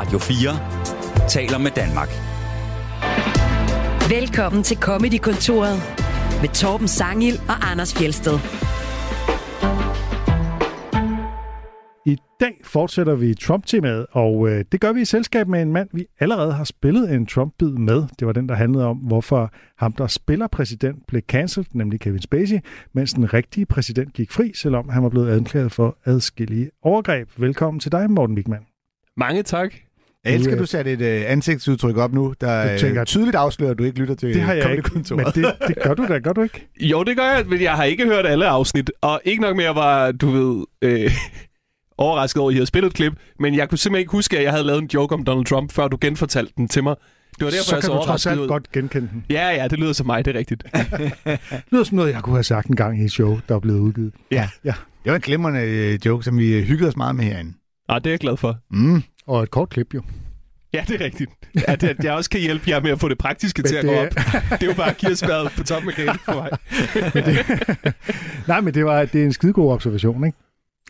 Radio 4 taler med Danmark. Velkommen til Comedy-kontoret med Torben Sangil og Anders Fjelsted. I dag fortsætter vi Trump-temaet, og øh, det gør vi i selskab med en mand, vi allerede har spillet en Trump-bid med. Det var den, der handlede om, hvorfor ham, der spiller præsident, blev cancelled, nemlig Kevin Spacey, mens den rigtige præsident gik fri, selvom han var blevet anklaget for adskillige overgreb. Velkommen til dig, Morten Wigman. Mange tak. Jeg elsker, Du, øh, du satte et øh, ansigtsudtryk op nu, der Du tænker- øh, tydeligt afslører, at du ikke lytter til Det har jeg ikke, men det, det gør du da, gør du ikke? Jo, det gør jeg, men jeg har ikke hørt alle afsnit. Og ikke nok mere var, du ved, øh, overrasket over, at I havde spillet et klip. Men jeg kunne simpelthen ikke huske, at jeg havde lavet en joke om Donald Trump, før du genfortalte den til mig. Det var derfor, så jeg kan så du trods alt godt genkende den. Ja, ja, det lyder som mig, det er rigtigt. Det lyder som noget, jeg kunne have sagt en gang i et show, der er blevet udgivet. Ja. Ja. Det var en glimrende øh, joke, som vi øh, hyggede os meget med herinde. Ah, det er jeg glad for. Mm. Og et kort klip jo. Ja, det er rigtigt. At, at jeg også kan hjælpe jer med at få det praktiske Men til at det gå er- op. Det er jo bare kirsebæret på toppen af kagen for mig. Nej, men det, var, det er en skidegod observation, ikke?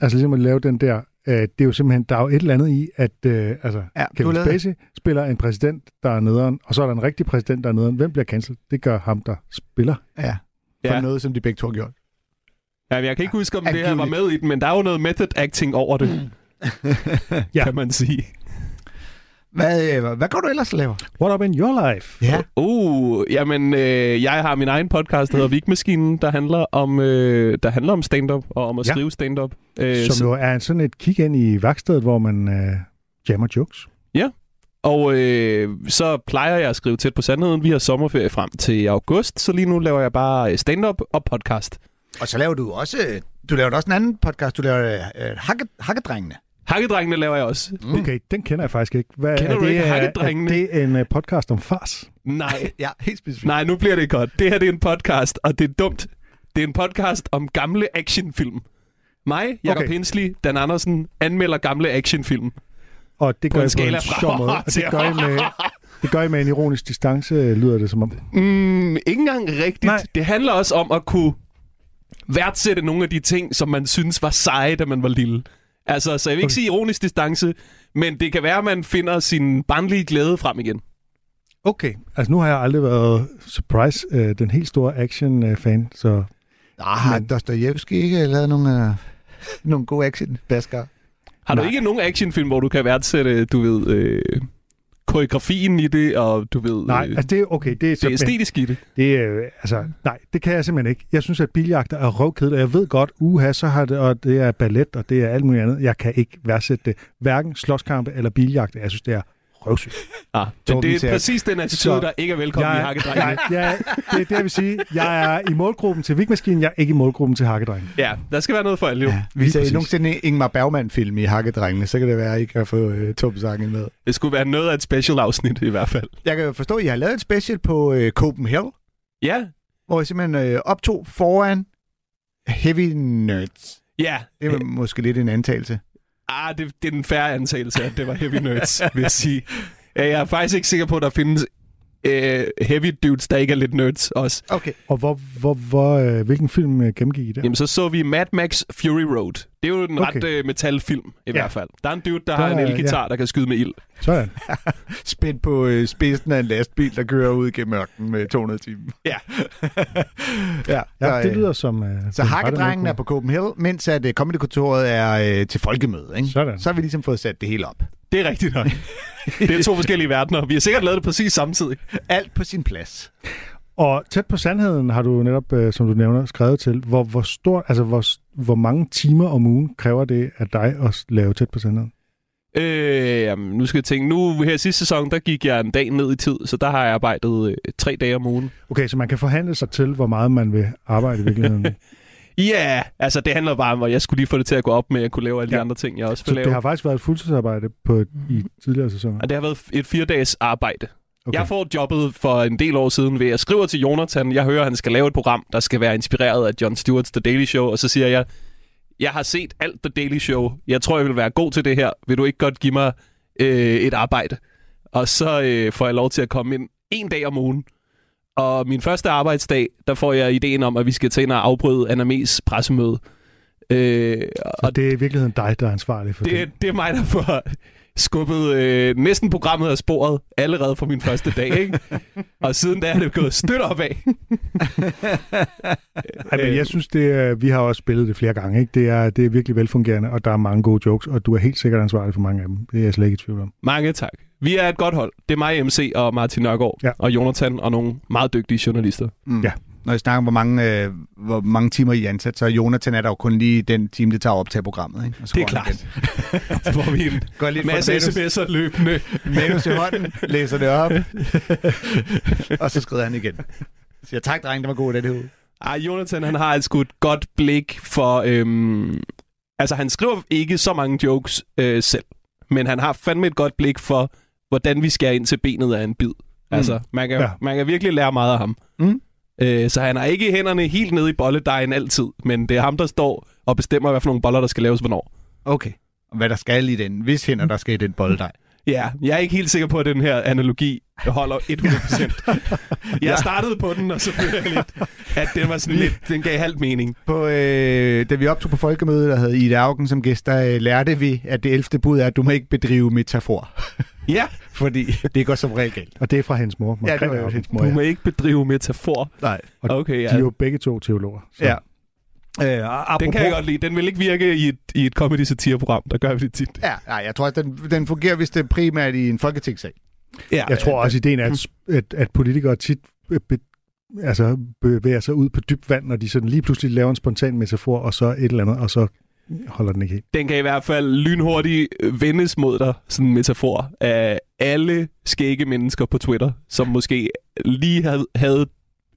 Altså ligesom at lave den der, øh, det er jo simpelthen, der er jo et eller andet i, at øh, altså, Ja, Kevin det. Spacey spiller en præsident, der er nederen, og så er der en rigtig præsident, der er nederen. Hvem bliver cancelled? Det gør ham, der spiller. Ja, for Ja. noget, som de begge to har gjort. Ja, men jeg kan ikke huske, om det her var med i den, men der er jo noget method acting over det, Ja. kan man sige. Hvad, øh, hvad går du ellers og laver? What up in your life? Ja. Uh, jamen, øh, jeg har min egen podcast, der hedder Vigmaskinen, der handler om, øh, der handler om stand-up og om at Ja. skrive stand-up. Øh, Som så- jo er sådan et kig ind i værkstedet, hvor man øh, jammer jokes. Og øh, så plejer jeg at skrive tæt på sandheden. Vi har sommerferie frem til august, så lige nu laver jeg bare øh, stand-up og podcast. Og så laver du også, øh, du laver også en anden podcast, du laver øh, hakke, Hakkedrengene. Hakkedrengene laver jeg også. Okay, den kender jeg faktisk ikke. Hvad, Kender er du det, ikke er, er Hakkedrengene? det en uh, podcast om fars? Nej, Ja, helt specifikt. nej, nu bliver det godt. Det her det er en podcast, og det er dumt. Det er en podcast om gamle actionfilm. Mig, Jakob Okay. Hensley, Dan Andersen, anmelder gamle actionfilm. Og det På gør en I på en sjov måde. Og det gør, I med, det gør I med en ironisk distance, lyder det som om. Mm, ikke engang rigtigt. Nej. Det handler også om at kunne værdsætte nogle af de ting, som man synes var seje, da man var lille. Altså, så jeg vil ikke Okay. sige ironisk distance, men det kan være, at man finder sin barnlige glæde frem igen. Okay, altså nu har jeg aldrig været, surprise, øh, den helt store action-fan, så Nå, har Men- Dostojevski ikke lavet nogle, øh, nogle gode action-basker? Har Nej. du ikke nogen actionfilm, hvor du kan værdsætte, du ved, øh, koreografien i det, og du ved, nej, øh, altså det er okay, det er det æstetiske i det? Det er øh, altså, nej, det kan jeg simpelthen ikke. Jeg synes, at biljagter er røvkedeligt, og jeg ved godt, uha, så har det, og det er ballet, og det er alt muligt andet. Jeg kan ikke værdsætte det. Hverken slåskampe eller biljagter. Jeg synes, det er røvsygt. Ah, men Torben det er præcis den attitude, Så- der ikke er velkommen i jeg, hakkedrengene. jeg, jeg, det er det, jeg vil sige. Jeg er i målgruppen til Vigmaskinen, jeg er ikke i målgruppen til Hakkedrengen. Ja, der skal være noget for alle jo. Ja, hvis jeg nogensinde Ingmar Bergman-film i Hakkedrengene, så kan det være, at I kan få uh, Torben Sangen med. Det skulle være noget af et special afsnit i hvert fald. Jeg kan jo forstå, at I har lavet et special på uh, Copenhagen, Ja, hvor I simpelthen uh, optog foran Heavy Nerds. ja. Det er måske lidt en antagelse. Ah, det, det er den færre antagelse, at det var heavy nerds, vil jeg sige. Ja, Jeg er faktisk ikke sikker på, at der findes øh, heavy dudes, der ikke er lidt nerds også. Okay. Og hvor, hvor, hvor, øh, hvilken film øh, gennemgik I der? Jamen, så så vi Mad Max Fury Road. Det er jo en Okay. ret øh, metalfilm, i Ja. hvert fald. Der er en dude, der Der har en elgitar, der kan skyde med ild. Sådan. Spændt på uh, spidsen af en lastbil, der kører ud gennem ørkenen med 200 timer. Ja. ja, Ja, så, det øh, lyder som... Øh, Så Hakkedrengen er på Copenhagen, mens at uh, Comedy-kontoret er uh, til folkemøde. Ikke? Sådan. Så har vi ligesom fået sat det hele op. Det er rigtigt nok. det er to forskellige verdener. Vi har sikkert lavet det præcis samtidig. Alt på sin plads. Og tæt på sandheden har du netop, øh, som du nævner, skrevet til, hvor, hvor stort, altså hvor, hvor mange timer om ugen kræver det af dig at lave tæt på sandheden? Øh, jamen, nu skal jeg tænke. Nu her sidste sæson, der gik jeg en dag ned i tid, så der har jeg arbejdet øh, tre dage om ugen. Okay, så man kan forhandle sig til, hvor meget man vil arbejde i virkeligheden. Ja, yeah, altså det handler bare om, at jeg skulle lige få det til at gå op med, at jeg kunne lave alle de Ja. andre ting, jeg også så vil lave. det har faktisk været et fuldtidsarbejde på, i tidligere sæsoner? Og det har været et fire-dages arbejde. Okay. Jeg får jobbet for en del år siden ved, at jeg skriver til Jonathan, jeg hører, at han skal lave et program, der skal være inspireret af Jon Stewarts The Daily Show, og så siger jeg, jeg har set alt The Daily Show, jeg tror, jeg vil være god til det her, vil du ikke godt give mig øh, et arbejde? Og så øh, får jeg lov til at komme ind en dag om ugen. Og min første arbejdsdag, der får jeg ideen om, at vi skal tage ind og afbryde Anna Mes pressemøde. Øh, Så og det er i virkeligheden dig, der er ansvarlig for det. det, det er mig, der får skubbet øh, næsten programmet af sporet allerede fra min første dag, ikke? og siden da er det gået stødt opad. Ej, men jeg synes, det er, vi har også spillet det flere gange. Ikke? Det, er, det er virkelig velfungerende, og der er mange gode jokes, og du er helt sikkert ansvarlig for mange af dem. Det er jeg slet ikke i tvivl om. Mange tak. Vi er et godt hold. Det er mig, MC og Martin Nørgaard Ja. og Jonathan og nogle meget dygtige journalister. Mm. Ja. Når jeg snakker om, hvor mange, øh, hvor mange timer I er ansat, så er Jonathan er der jo kun lige den time, det tager at optage programmet. Ikke? Og så Det er klart. Så får vi en Går lidt masse sms'er løbende. manus i hånden, læser det op, og så skrider han igen. Siger tak, dreng, det var god den her uge. Ej, Jonathan, han har et sgu et godt blik for... Øhm, altså, han skriver ikke så mange jokes øh, selv, men han har fandme et godt blik for, hvordan vi skærer ind til benet af en bid. Altså, man kan, Ja. man kan virkelig lære meget af ham. Mm. Øh, så han har ikke hænderne helt nede i bolledejen altid, men det er ham, der står og bestemmer, hvad for nogle boller, der skal laves hvornår. Okay. Hvad der skal i den, hvis hænder, der skal i den bolle dig. Ja, jeg er ikke helt sikker på, at den her analogi holder 100%. jeg startede på den, og så følte jeg lidt, at den var sådan lidt, den gav halv mening. På, øh, da vi optog på folkemødet, der havde Ida Augen som gæst, der øh, lærte vi, at det 11. bud er, at du må ikke bedrive metafor. Ja, Fordi det går som regel galt. Og det er fra hendes mor. Ja, det var Margrethe hendes mor, du ja. må ikke bedrive metafor. Nej. Og Okay, De ja. er jo begge to teologer. Så. Ja. Øh, apropos, Den kan jeg godt lide. Den vil ikke virke i et, i et comedy satire-program. Der gør vi det tit. Ja, nej, jeg tror, at den, den fungerer, hvis det er primært i en folketingssag. Ja, Jeg tror også, ideen er, at, at, at politikere tit øh, be, altså, bevæger sig ud på dybt vand, når de sådan lige pludselig laver en spontan metafor, og så et eller andet, og så holder den ikke helt. den kan i hvert fald lynhurtigt øh, vendes mod dig, sådan en metafor, af alle skægge mennesker på Twitter, som måske lige havde, havde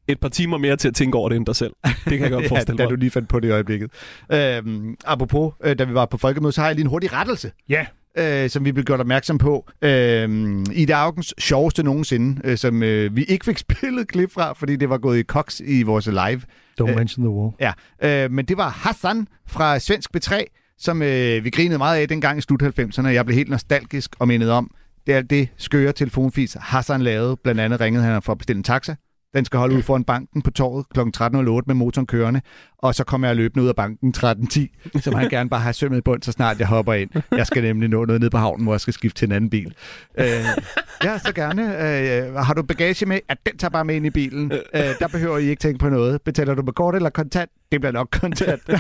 et par timer mere til at tænke over det end dig selv. Det kan jeg godt ja, forestille da mig. du lige fandt på det i øjeblikket. Øhm, apropos, øh, da vi var på folkemødet, så har jeg lige en hurtig rettelse. Ja. øh, som vi blev gjort opmærksom på. Øh, Ida Augens sjoveste nogensinde, øh, som øh, vi ikke fik spillet klip fra, fordi det var gået i koks i vores live. Don't Øh, mention the wall. Ja, øh, men det var Hassan fra Svensk B3, som øh, vi grinede meget af dengang i slut 90'erne. Jeg blev helt nostalgisk og mindet om, det er det skøre telefonfis, Hassan lavede. Blandt andet ringede han for at bestille en taxa. Den skal holde ud foran banken på torvet kl. 13.08 med motoren kørende. Og så kommer jeg løbende ud af banken 13.10, så må han gerne bare have sømmet i bund, så snart jeg hopper ind. Jeg skal nemlig nå noget ned på havnen, hvor jeg skal skifte til en anden bil. Øh, ja, så gerne. Øh, har du bagage med? Ja, den tager bare med ind i bilen. Øh, der behøver I ikke tænke på noget. Betaler du med kort eller kontant? Det bliver nok kontant.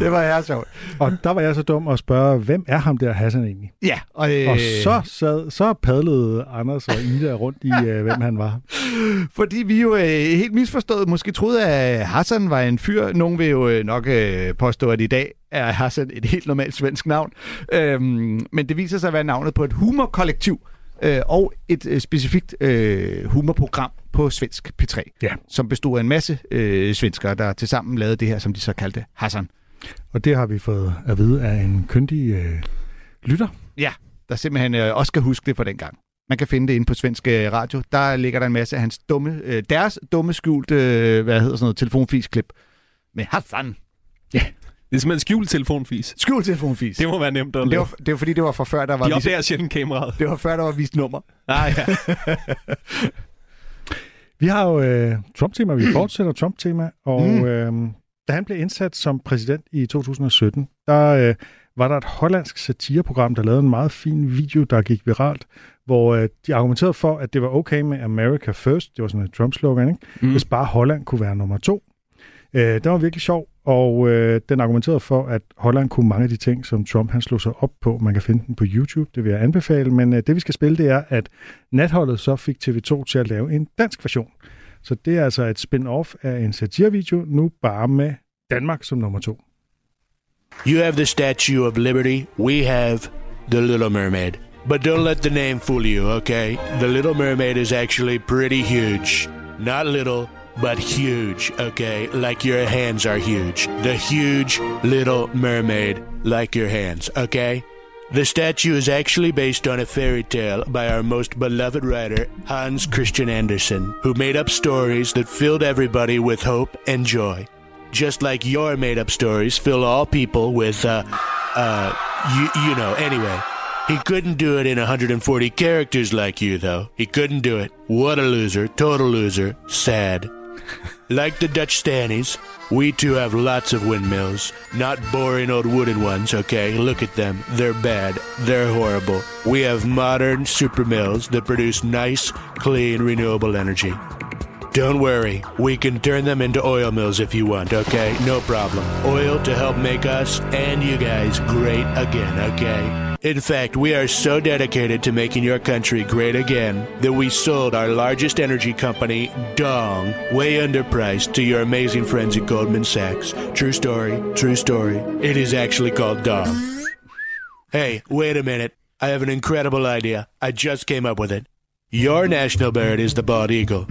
det var jeg sjovt. Og der var jeg så dum at spørge, hvem er ham der Hassan egentlig? Ja, og, øh, Og så, sad, så padlede Anders og Ida rundt i, øh, hvem han var. Fordi vi jo øh, helt misforstået måske troede, at Hassan var en fyr. Nogen vil jo øh, nok øh, påstå, at i dag er Hassan et helt normalt svensk navn. Øhm, men det viser sig at være navnet på et humorkollektiv øh, og et øh, specifikt øh, humorprogram på svensk P3, Ja. som bestod af en masse øh, svenskere, der tilsammen lavede det her, som de så kaldte Hassan. Og det har vi fået at vide af en kyndig øh, lytter. der simpelthen øh, også skal huske det fra den gang. Man kan finde det inde på Svensk øh, Radio. Der ligger der en masse af hans dumme, øh, deres dumme skjult, øh, hvad hedder sådan noget, telefonfis-klip med Hassan. Det er simpelthen skjult telefonfis. Skjult telefonfis. Det må være nemt at det, var, det var fordi, det var fra før, der var, De vist, opdager sjældent kameraet. det var før, der var vist nummer. Ah, ja. Vi har jo øh, Trump-tema, vi fortsætter Trump-tema, og Mm. øh, da han blev indsat som præsident i 2017, der øh, var der et hollandsk satireprogram, der lavede en meget fin video, der gik viralt, hvor øh, de argumenterede for, at det var okay med America First, det var sådan et Trump-slogan, ikke? Mm. Mm. hvis bare Holland kunne være nummer to. Øh, det var virkelig sjov, og øh, den argumenterede for, at Holland kunne mange af de ting, som Trump han slog sig op på. Man kan finde den på YouTube, det vil jeg anbefale, men øh, det vi skal spille, det er, at natholdet så fik TV2 til at lave en dansk version. Så det er altså et spin-off af en satirevideo, nu bare med Danmark som nummer to. You have the Statue of Liberty. We have the Little Mermaid. But don't let the name fool you, okay? The Little Mermaid is actually pretty huge. Not little, but huge, okay? Like your hands are huge. The huge Little Mermaid, like your hands, okay? The statue is actually based on a fairy tale by our most beloved writer, Hans Christian Andersen, who made up stories that filled everybody with hope and joy. Just like your made up stories fill all people with, uh, uh, you, you know, anyway. He couldn't do it in 140 characters like you, though. He couldn't do it. What a loser. Total loser. Sad. Like the Dutch Stannies, we too have lots of windmills. Not boring old wooden ones, okay? Look at them. They're bad. They're horrible. We have modern super mills that produce nice, clean, renewable energy. Don't worry, we can turn them into oil mills if you want, okay? No problem. Oil to help make us and you guys great again, okay? In fact, we are so dedicated to making your country great again that we sold our largest energy company, Dong, way underpriced to your amazing friends at Goldman Sachs. True story, true story. It is actually called Dong. Hey, wait a minute. I have an incredible idea. I just came up with it. Your national bird is the bald eagle.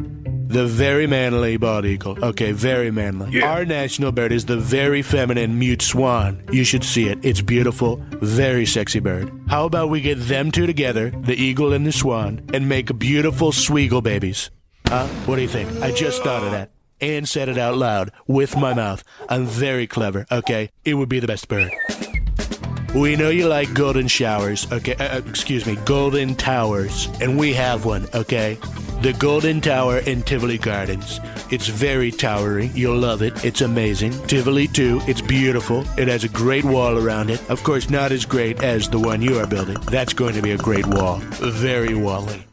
The very manly bald eagle. Okay, very manly. Our national bird is the very feminine mute swan. You should see it. It's beautiful, very sexy bird. How about we get them two together, the eagle and the swan, and make beautiful sweegle babies? Huh? What do you think? I just thought of that. And said it out loud with my mouth. I'm very clever, okay? It would be the best bird. We know you like golden showers, okay? Uh, uh, excuse me, golden towers, and we have one, okay? The Golden Tower in Tivoli Gardens. It's very towering. You'll love it. It's amazing. Tivoli, too. It's beautiful. It has a great wall around it. Of course, not as great as the one you are building. That's going to be a great wall. Very wally.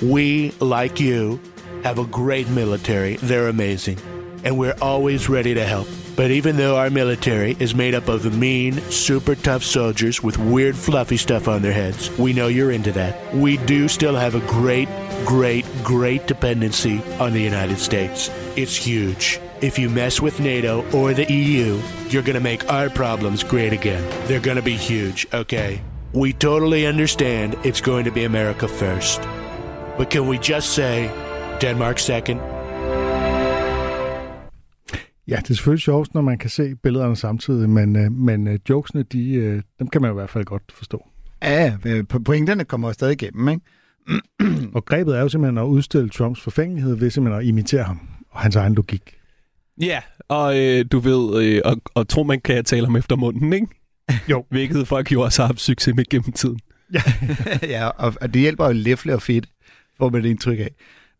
We, like you, have a great military. They're amazing. And we're always ready to help. But even though our military is made up of mean, super tough soldiers with weird, fluffy stuff on their heads, we know you're into that. We do still have a great, great, great dependency on the United States. It's huge. If you mess with NATO or the EU, you're going to make our problems great again. They're going to be huge, okay? We totally understand it's going to be America first. But can we just say Denmark second? Ja, det er selvfølgelig sjovt, når man kan se billederne samtidig, men, øh, men øh, jokesene, de, øh, dem kan man i hvert fald godt forstå. Ja, po- pointerne kommer jo stadig igennem, ikke? Og grebet er jo simpelthen at udstille Trumps forfængelighed ved simpelthen at imitere ham og hans egen logik. Ja, og øh, du ved, øh, og, og tro man kan tale ham efter munden, ikke? Jo. Hvilket folk jo også har haft succes med gennem tiden. ja, og, og det hjælper jo læfle og fedt, får man det indtryk af.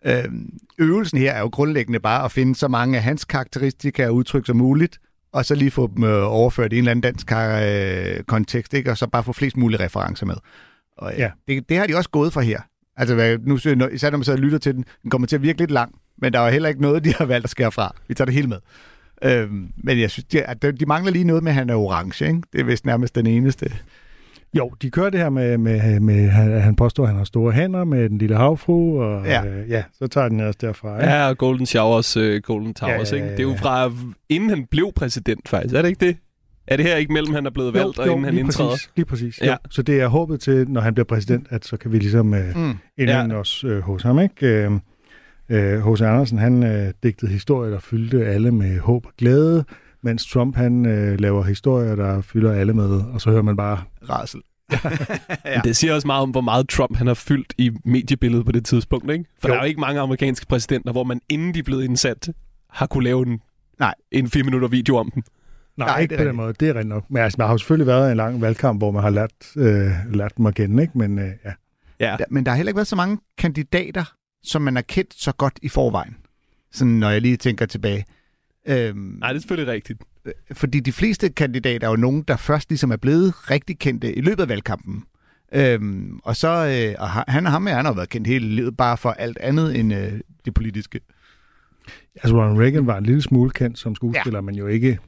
Øhm, øvelsen her er jo grundlæggende bare at finde så mange af hans karakteristika og udtryk som muligt, og så lige få dem øh, overført i en eller anden dansk øh, kontekst, ikke? og så bare få flest mulige referencer med. Og, øh, Ja. det, det har de også gået for her. Altså, hvad, nu, især når man så lytter til den, den kommer til at virke lidt lang, men der er heller ikke noget, de har valgt at skære fra. Vi tager det hele med. Øhm, men jeg synes, de- de mangler lige noget med, at han er orange. Ikke? Det er vist nærmest den eneste. Jo, de kører det her med, med, med at han påstår, at han har store hænder med den lille havfru, og Ja. øh, ja så tager den også derfra. Ikke? Ja, og Golden Showers, øh, Golden Towers, Ja, ja, ja, ikke? Det er jo fra, inden han blev præsident, faktisk. Er det ikke det? Er det her ikke mellem, han er blevet valgt, og inden han lige indtræder? Præcis, lige præcis. Ja. Jo, så det er håbet til, når han bliver præsident, at så kan vi ligesom øh, Mm. indhænge Ja. os øh, hos ham. Ikke? Øh, øh, H.C. Andersen, han øh, digtede historier, der fyldte alle med håb og glæde, mens Trump, han øh, laver historier, der fylder alle med, og så hører man bare, Rasel. Ja. Det siger også meget om, hvor meget Trump han har fyldt i mediebilledet på det tidspunkt, ikke? For Jo. der er jo ikke mange amerikanske præsidenter, hvor man inden de er blevet indsat, har kunne lave en, Nej. en fire minutter video om dem. nej, Nej, ikke på den måde, det er rent nok. Men altså, der har jo selvfølgelig været en lang valgkamp, hvor man har lært, øh, lært dem at kende, ikke? men øh, ja. Ja. Der, men der har heller ikke været så mange kandidater, som man har kendt så godt i forvejen. Sådan, når jeg lige tænker tilbage. Øhm, Nej, det er selvfølgelig rigtigt. fordi de fleste kandidater er jo nogen, der først ligesom er blevet rigtig kendte i løbet af valgkampen. Øhm, og så, øh, og ha- han og ham, han har været kendt hele livet, bare for alt andet end øh, det politiske. Altså, Ronald Reagan var en lille smule kendt som skuespiller, ja. men jo ikke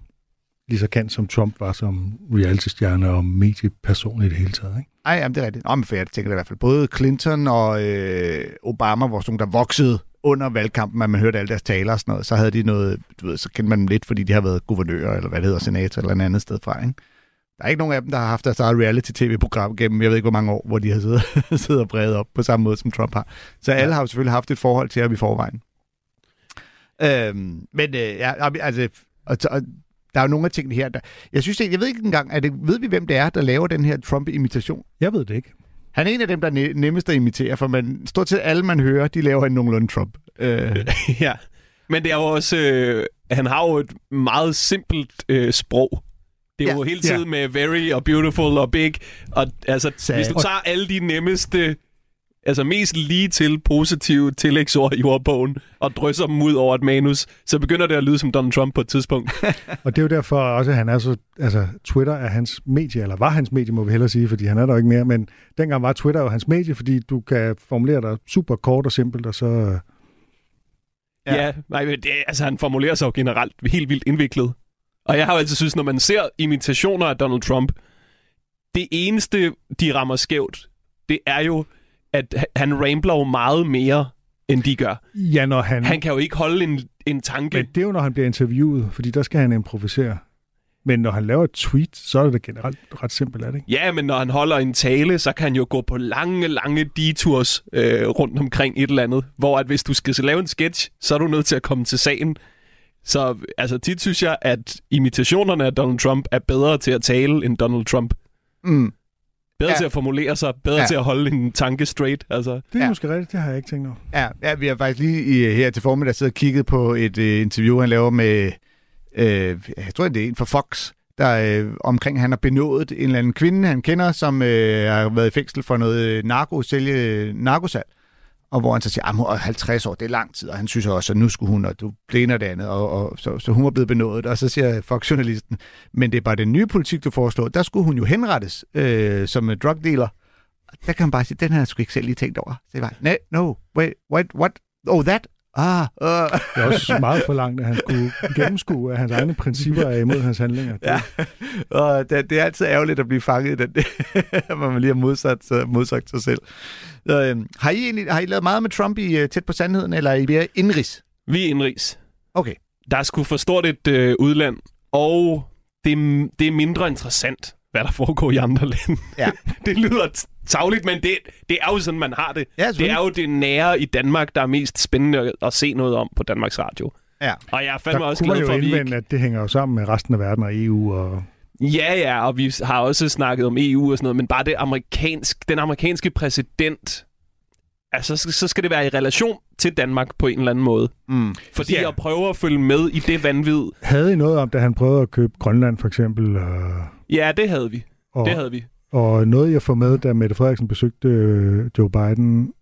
lige så kendt som Trump var som reality-stjerne og medieperson i det hele taget. Ikke? Ej, jamen, det er rigtigt. Nå, men for jeg tænker det i hvert fald. Både Clinton og øh, Obama var sådan nogle, der voksede under valgkampen, at man hørte alle deres taler og sådan noget. Så havde de noget, du ved, så kendte man dem lidt, fordi de har været guvernører, eller hvad det hedder, senator, eller et andet sted fra, ikke? Der er ikke nogen af dem, der har haft deres eget reality-tv-program gennem, jeg ved ikke, hvor mange år, hvor de har siddet, siddet og bredet op på samme måde, som Trump har. Så alle har jo selvfølgelig haft et forhold til ham i forvejen. Øhm, men øh, ja, altså, og, og, der er jo nogle af tingene her, der... Jeg synes, det, jeg ved ikke engang, er det, ved vi, hvem det er, der laver den her Trump-imitation? Jeg ved det ikke. Han er en af dem, der er ne- nemmest at imitere, for man, stort set alle, man hører, de laver en nogenlunde Trump. Øh, ja. Men det er jo også... Øh, han har jo et meget simpelt øh, sprog. Det er Ja. jo hele tiden med very og beautiful og big. Og altså, Sad. hvis du tager alle de nemmeste altså mest lige til positive tillægsord i ordbogen, og drysser dem ud over et manus, så begynder det at lyde som Donald Trump på et tidspunkt. Og det er jo derfor også, at han er så... Altså, Twitter er hans medie, eller var hans medie, må vi hellere sige, fordi han er der jo ikke mere. Men dengang var Twitter jo hans medie, fordi du kan formulere dig super kort og simpelt, og så... Ja, ja nej, men det, altså han formulerer sig jo generelt helt vildt indviklet. Og jeg har jo altid synes, når man ser imitationer af Donald Trump, det eneste, de rammer skævt, det er jo, at han rambler jo meget mere, end de gør. Ja, når han... Han kan jo ikke holde en, en tanke. Men det er jo, når han bliver interviewet, fordi der skal han improvisere. Men når han laver et tweet, så er det generelt ret simpelt, er det ikke? Ja, men når han holder en tale, så kan han jo gå på lange, lange detours øh, rundt omkring et eller andet. Hvor at hvis du skal lave en sketch, så er du nødt til at komme til sagen. Så altså, tit synes jeg, at imitationerne af Donald Trump er bedre til at tale end Donald Trump. Mm. Bedre ja. Til at formulere sig, bedre ja. Til at holde en tanke straight. Altså. Det er Ja. måske rigtigt, det har jeg ikke tænkt over. Ja, ja, vi har faktisk lige i, her til formiddag siddet og kigget på et øh, interview, han laver med, øh, jeg tror, det er en fra Fox, der øh, omkring, han har benådet en eller anden kvinde, han kender, som øh, har været i fængsel for noget øh, narko, sælge narkosalg. Og hvor han så siger, at 50 år, det er lang tid, og han synes også, at nu skulle hun, og du blæner det andet, og, og så, så hun var blevet benådet. Og så siger Fox-journalisten, men det er bare den nye politik, du foreslår. Der skulle hun jo henrettes øh, som drug dealer. Der kan man bare sige, den har jeg sgu ikke selv lige tænkt over. Så det var, nej, no, wait, what, what, oh, that, ah, uh. Det er også meget for langt, at han skulle gennemskue, at hans egne principper er imod hans handlinger. Det, Ja, og det, det er altid ærgerligt at blive fanget i den, hvor man lige har modsat, modsagt sig selv. Så, øhm, har, I egentlig, har I lavet meget med Trump i uh, Tæt på Sandheden, eller er I mere indrigs? Vi er indrigs. Okay. Der er sgu for stort et øh, udland, og det, er- det er mindre interessant, hvad der foregår i andre lande. Ja. det lyder tavligt, men det, det er jo sådan, man har det. Ja, Det er jo det nære i Danmark, der er mest spændende at, se noget om på Danmarks Radio. Ja. Og jeg er fandme der også glad for, at vi ikke... at det hænger jo sammen med resten af verden og EU. Og... Ja, ja, og vi har også snakket om EU og sådan noget, men bare det amerikansk, den amerikanske præsident, altså så, så skal det være i relation til Danmark på en eller anden måde. Mm. Fordi Ja. jeg prøver at følge med i det vanvid. Havde I noget om, da han prøvede at købe Grønland for eksempel? Og, Ja, det havde vi. og, Det havde vi. Og noget, jeg får med, da Mette Frederiksen besøgte øh, Joe Biden.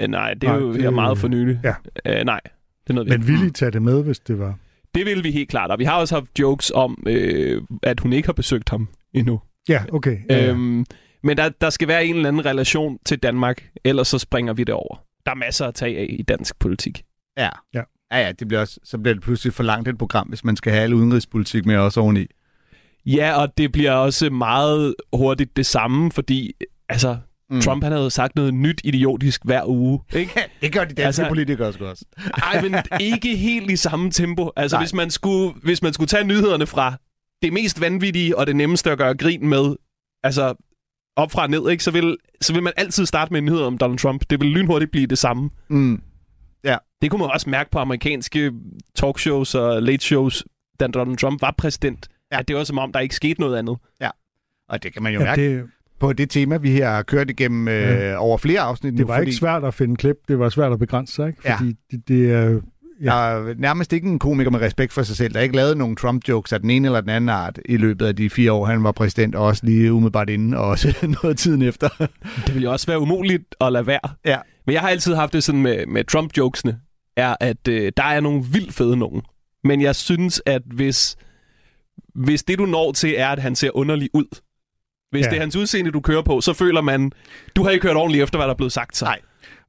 Øh, nej, det er Nej, jo det- meget for nylig. Ja. Øh, nej, det er noget, vi Men ville I tage det med, hvis det var? Det vil vi helt klart, og vi har også haft jokes om, øh, at hun ikke har besøgt ham endnu. Ja, okay. Ja, ja. Øhm, men der, der skal være en eller anden relation til Danmark, ellers så springer vi det over. Der er masser at tage af i dansk politik. Ja. Ja. Ja, ja, det bliver også, så bliver det pludselig for langt et program, hvis man skal have alle udenrigspolitik med også oveni. Ja, og det bliver også meget hurtigt det samme, fordi altså, Mm. Trump han havde sagt noget nyt idiotisk hver uge. Ikke? Det gør de danske Altså- politikere sgu også. Ej, men ikke helt i samme tempo. Altså, Nej. hvis man, skulle, hvis man skulle tage nyhederne fra det mest vanvittige og det nemmeste at gøre grin med, altså op fra ned, ikke? Så, vil, så vil man altid starte med en nyhed om Donald Trump. Det vil lynhurtigt blive det samme. Mm. Det kunne man også mærke på amerikanske talkshows og late shows, da Donald Trump var præsident. Ja. Ja. At det var som om, der ikke skete noget andet. Og det kan man jo ja, mærke det, på det tema, vi her har kørt igennem øh, Ja. over flere afsnit nu. det var fordi ikke svært at finde klip, det var svært at begrænse sig, ikke? Ja. Fordi det, det er... Ja. Der er nærmest ikke en komiker med respekt for sig selv. Der er ikke lavet nogen Trump-jokes af den ene eller den anden art i løbet af de fire år, han var præsident, og også lige umiddelbart inden, og også noget tiden efter. Det ville jo også være umuligt at lade være. Ja. Men jeg har altid haft det sådan med, med Trump-jokesene, er, at øh, der er nogle vildt fede nogen. Men jeg synes, at hvis, hvis det, du når til, er, at han ser underlig ud, hvis Ja. det er hans udseende, du kører på, så føler man, du har ikke hørt ordentligt efter, hvad der er blevet sagt. Så. Nej.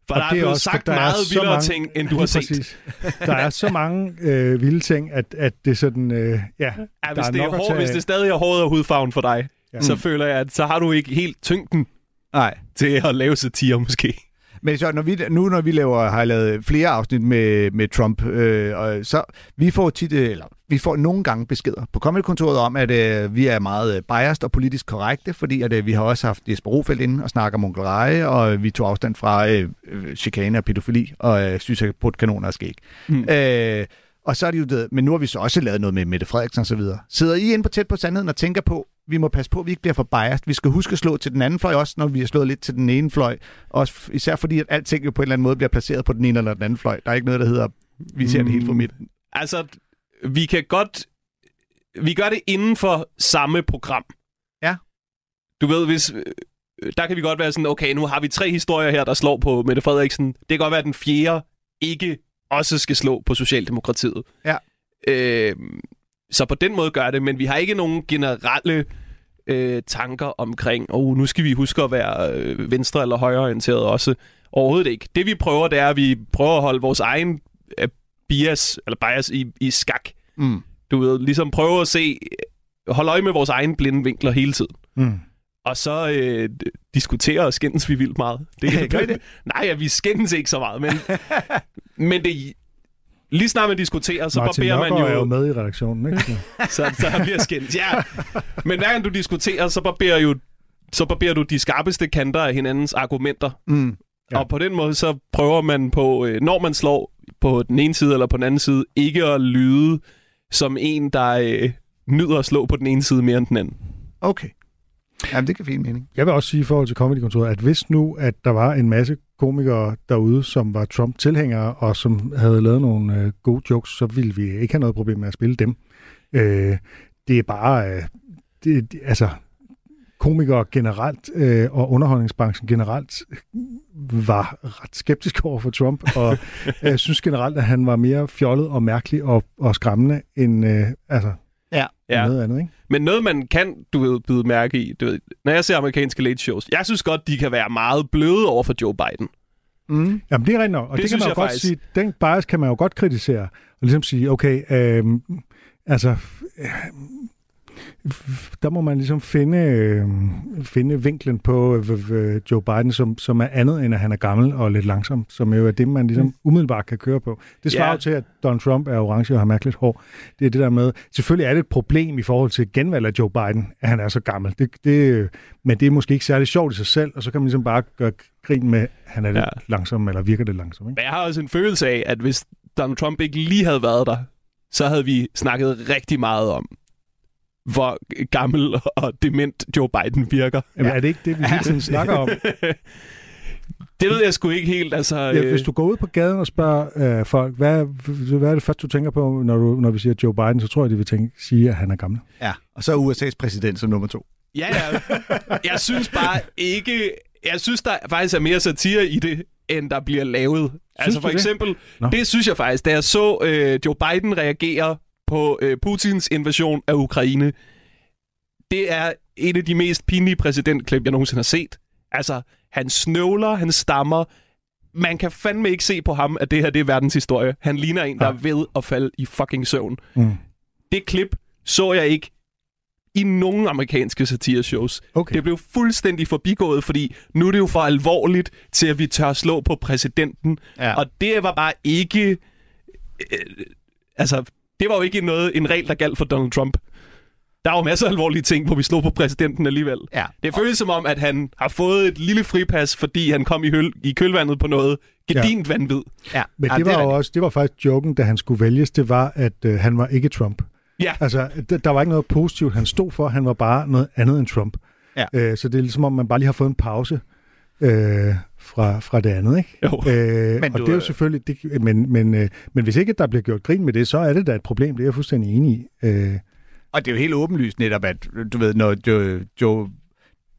For Og der er det er blevet også, sagt der er meget så vildere mange- ting, end du har set. præcis. Der er så mange øh, vilde ting, at, at det er sådan... Øh, ja, Ja, hvis, er det er hår, tage hvis det stadig er håret og hudfarven for dig, Ja. så føler jeg, at så har du ikke helt tyngden Nej. til at lave satire måske. Men så når vi, nu når vi laver, har lavet flere afsnit med, med Trump, øh, og så vi får tit, øh, eller vi får nogle gange beskeder på Comedy-kontoret om, at øh, vi er meget øh, biased og politisk korrekte, fordi at, øh, vi har også haft Jesper Rofeldt inde og snakker om onkel Reje, og vi tog afstand fra øh, øh, chikane og pædofili, og øh, synes, at kanoner er skæg. Mm. Øh, og så er det jo det, men nu har vi så også lavet noget med Mette Frederiksen og så videre. Sidder I inde på tæt på sandheden og tænker på, vi må passe på, at vi ikke bliver for biased. Vi skal huske at slå til den anden fløj også, når vi har slået lidt til den ene fløj. Også især fordi, at alting jo på en eller anden måde bliver placeret på den ene eller den anden fløj. Der er ikke noget, der hedder, vi ser det helt fra Mm. midten. Altså, vi kan godt... Vi gør det inden for samme program. Ja. Du ved, hvis, der kan vi godt være sådan, okay, nu har vi tre historier her, der slår på Mette Frederiksen. Det kan godt være, at den fjerde ikke også skal slå på Socialdemokratiet. Ja. Øh, så på den måde gør det, men vi har ikke nogen generelle øh, tanker omkring, oh, nu skal vi huske at være øh, venstre- eller højreorienteret også. Overhovedet ikke. Det vi prøver, det er, at vi prøver at holde vores egen øh, bias, eller bias i, i skak. Mm. Du ved, ligesom prøve at se, holde øje med vores egen blinde vinkler hele tiden. Mm. Og så øh, diskuterer og skændes vi vildt meget. Det, Gør det? Nej, ja, vi skændes ikke så meget, men, men det, lige snart man diskuterer, så Martin barberer man Nørgaard er jo jo... med i redaktionen, ikke? Så- Så, han bliver skændt, ja. Men hver gang du diskuterer, så barberer, jo, så barberer du de skarpeste kanter af hinandens argumenter. Mm. Ja. Ja. Og på den måde, så prøver man på, øh, når man slår på den ene side eller på den anden side, ikke at lyde som en, der øh, nyder at slå på den ene side mere end den anden. Okay. Jamen, det kan fint mening. Jeg vil også sige i forhold til Comedy-kontoret, at hvis nu, at der var en masse komikere derude, som var Trump-tilhængere, og som havde lavet nogle øh, gode jokes, så ville vi ikke have noget problem med at spille dem. Øh, det er bare... Øh, det, det, altså, komikere generelt øh, og underholdningsbranchen generelt var ret skeptisk over for Trump, og jeg synes generelt, at han var mere fjollet og mærkelig og, og skræmmende end øh, altså, Ja. Noget andet. Ikke? Men noget, man kan, du ved, byde mærke i, du ved, når jeg ser amerikanske late shows, jeg synes godt, de kan være meget bløde over for Joe Biden. Mm. Jamen, det er rigtigt nok. Og Det det, kan man jo godt faktisk. sige, den bias kan man jo godt kritisere. Og ligesom sige, okay, øhm, altså, øh, der må man ligesom finde, øh, finde vinklen på øh, øh, Joe Biden, som, som er andet end, at han er gammel og lidt langsom, som jo er det, man ligesom umiddelbart kan køre på. Det svarer Ja. jo til, at Donald Trump er orange og har mærkeligt hår. Det er det der med, selvfølgelig er det et problem i forhold til genvalg af Joe Biden, at han er så gammel. Det, det, men det er måske ikke særlig sjovt i sig selv, og så kan man ligesom bare gøre grin med, at han er lidt Ja. langsom, eller virker lidt langsom. Ikke? Men jeg har også en følelse af, at hvis Donald Trump ikke lige havde været der, så havde vi snakket rigtig meget om, hvor gammel og dement Joe Biden virker. Jamen, er det ikke det, vi hele tiden snakker om? Det ved jeg sgu ikke helt. Altså, Ja, øh, hvis du går ud på gaden og spørger øh, folk, hvad, hvad er det første, du tænker på, når, du, når vi siger Joe Biden, så tror jeg, de vil tænke, sige, at han er gammel. Ja, og så er USA's præsident som nummer to. Ja, ja. Jeg synes bare ikke... Jeg synes, der faktisk er mere satire i det, end der bliver lavet. altså for du det? eksempel, Nå. det synes jeg faktisk, da jeg så øh, Joe Biden reagere på øh, Putins invasion af Ukraine, det er et af de mest pinlige præsidentklip, jeg nogensinde har set. Altså, han snøvler, han stammer. Man kan fandme ikke se på ham, at det her det er verdenshistorie. Han ligner en, der er ved at falde i fucking søvn. Mm. Det klip så jeg ikke i nogen amerikanske satireshows. Okay. Det blev fuldstændig forbigået, fordi nu er det jo for alvorligt til, at vi tør slå på præsidenten. Ja. Og det var bare ikke... Øh, altså, det var jo ikke noget, en regel, der galt for Donald Trump. Der var masser af alvorlige ting, hvor vi slog på præsidenten alligevel. Ja. Det føles som om, at han har fået et lille fripas, fordi han kom i, høl, i kølvandet på noget gedint ja. vanvid. ja. Men ja, det var er jo også, det var faktisk joken, da han skulle vælges, det var, at øh, han var ikke Trump. Ja, Altså, der var ikke noget positivt, han stod for, han var bare noget andet end Trump. Ja. Øh, så det er ligesom, om man bare lige har fået en pause øh, fra, fra det andet, ikke? jo. Øh, Men og du, det er jo selvfølgelig, det, men, men, øh, men hvis ikke der bliver gjort grin med det, så er det da et problem, det er jeg fuldstændig enig i. Øh, Og det er jo helt åbenlyst netop, at du ved, når Joe, Joe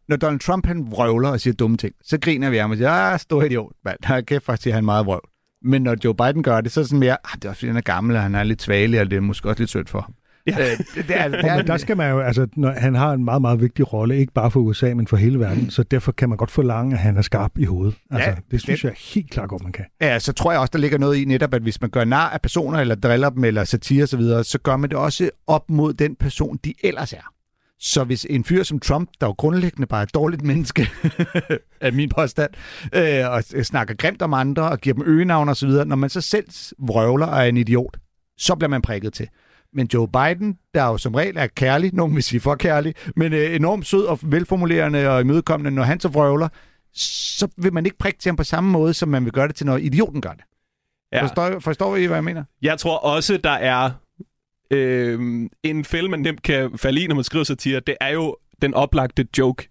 når Donald Trump han vrøvler og siger dumme ting, så griner vi af ham og siger, ah, stor idiot, mand. Han kæft faktisk, siger han meget vrøvl. Men når Joe Biden gør det, så er det sådan mere, ah, det er også fordi, han er gammel, og han er lidt svagelig, og det er måske også lidt sødt for ham. Ja. Øh, det, det er, det er, men der skal man jo, altså, når, han har en meget, meget vigtig rolle, ikke bare for USA, men for hele verden, så derfor kan man godt forlange, at han er skarp i hovedet. Altså, Ja, det synes bestemt. jeg helt klart godt, man kan. Ja, så tror jeg også, der ligger noget i netop, at hvis man gør nar af personer, eller driller dem, eller satire osv., så, videre, så gør man det også op mod den person, de ellers er. Så hvis en fyr som Trump, der jo grundlæggende bare er et dårligt menneske, er min påstand, øh, og snakker grimt om andre, og giver dem øgenavn osv., når man så selv vrøvler og er en idiot, så bliver man prikket til. Men Joe Biden, der jo som regel er kærlig, nogen vil sige for kærlig, men øh, enormt sød og velformulerende og imødekommende, når han så vrøvler, så vil man ikke prikke til ham på samme måde, som man vil gøre det til, når idioten gør det. Ja. Forstår, forstår I, hvad jeg mener? Jeg tror også, der er øh, en fælde, man nemt kan falde i, når man skriver satire. Det er jo den oplagte joke.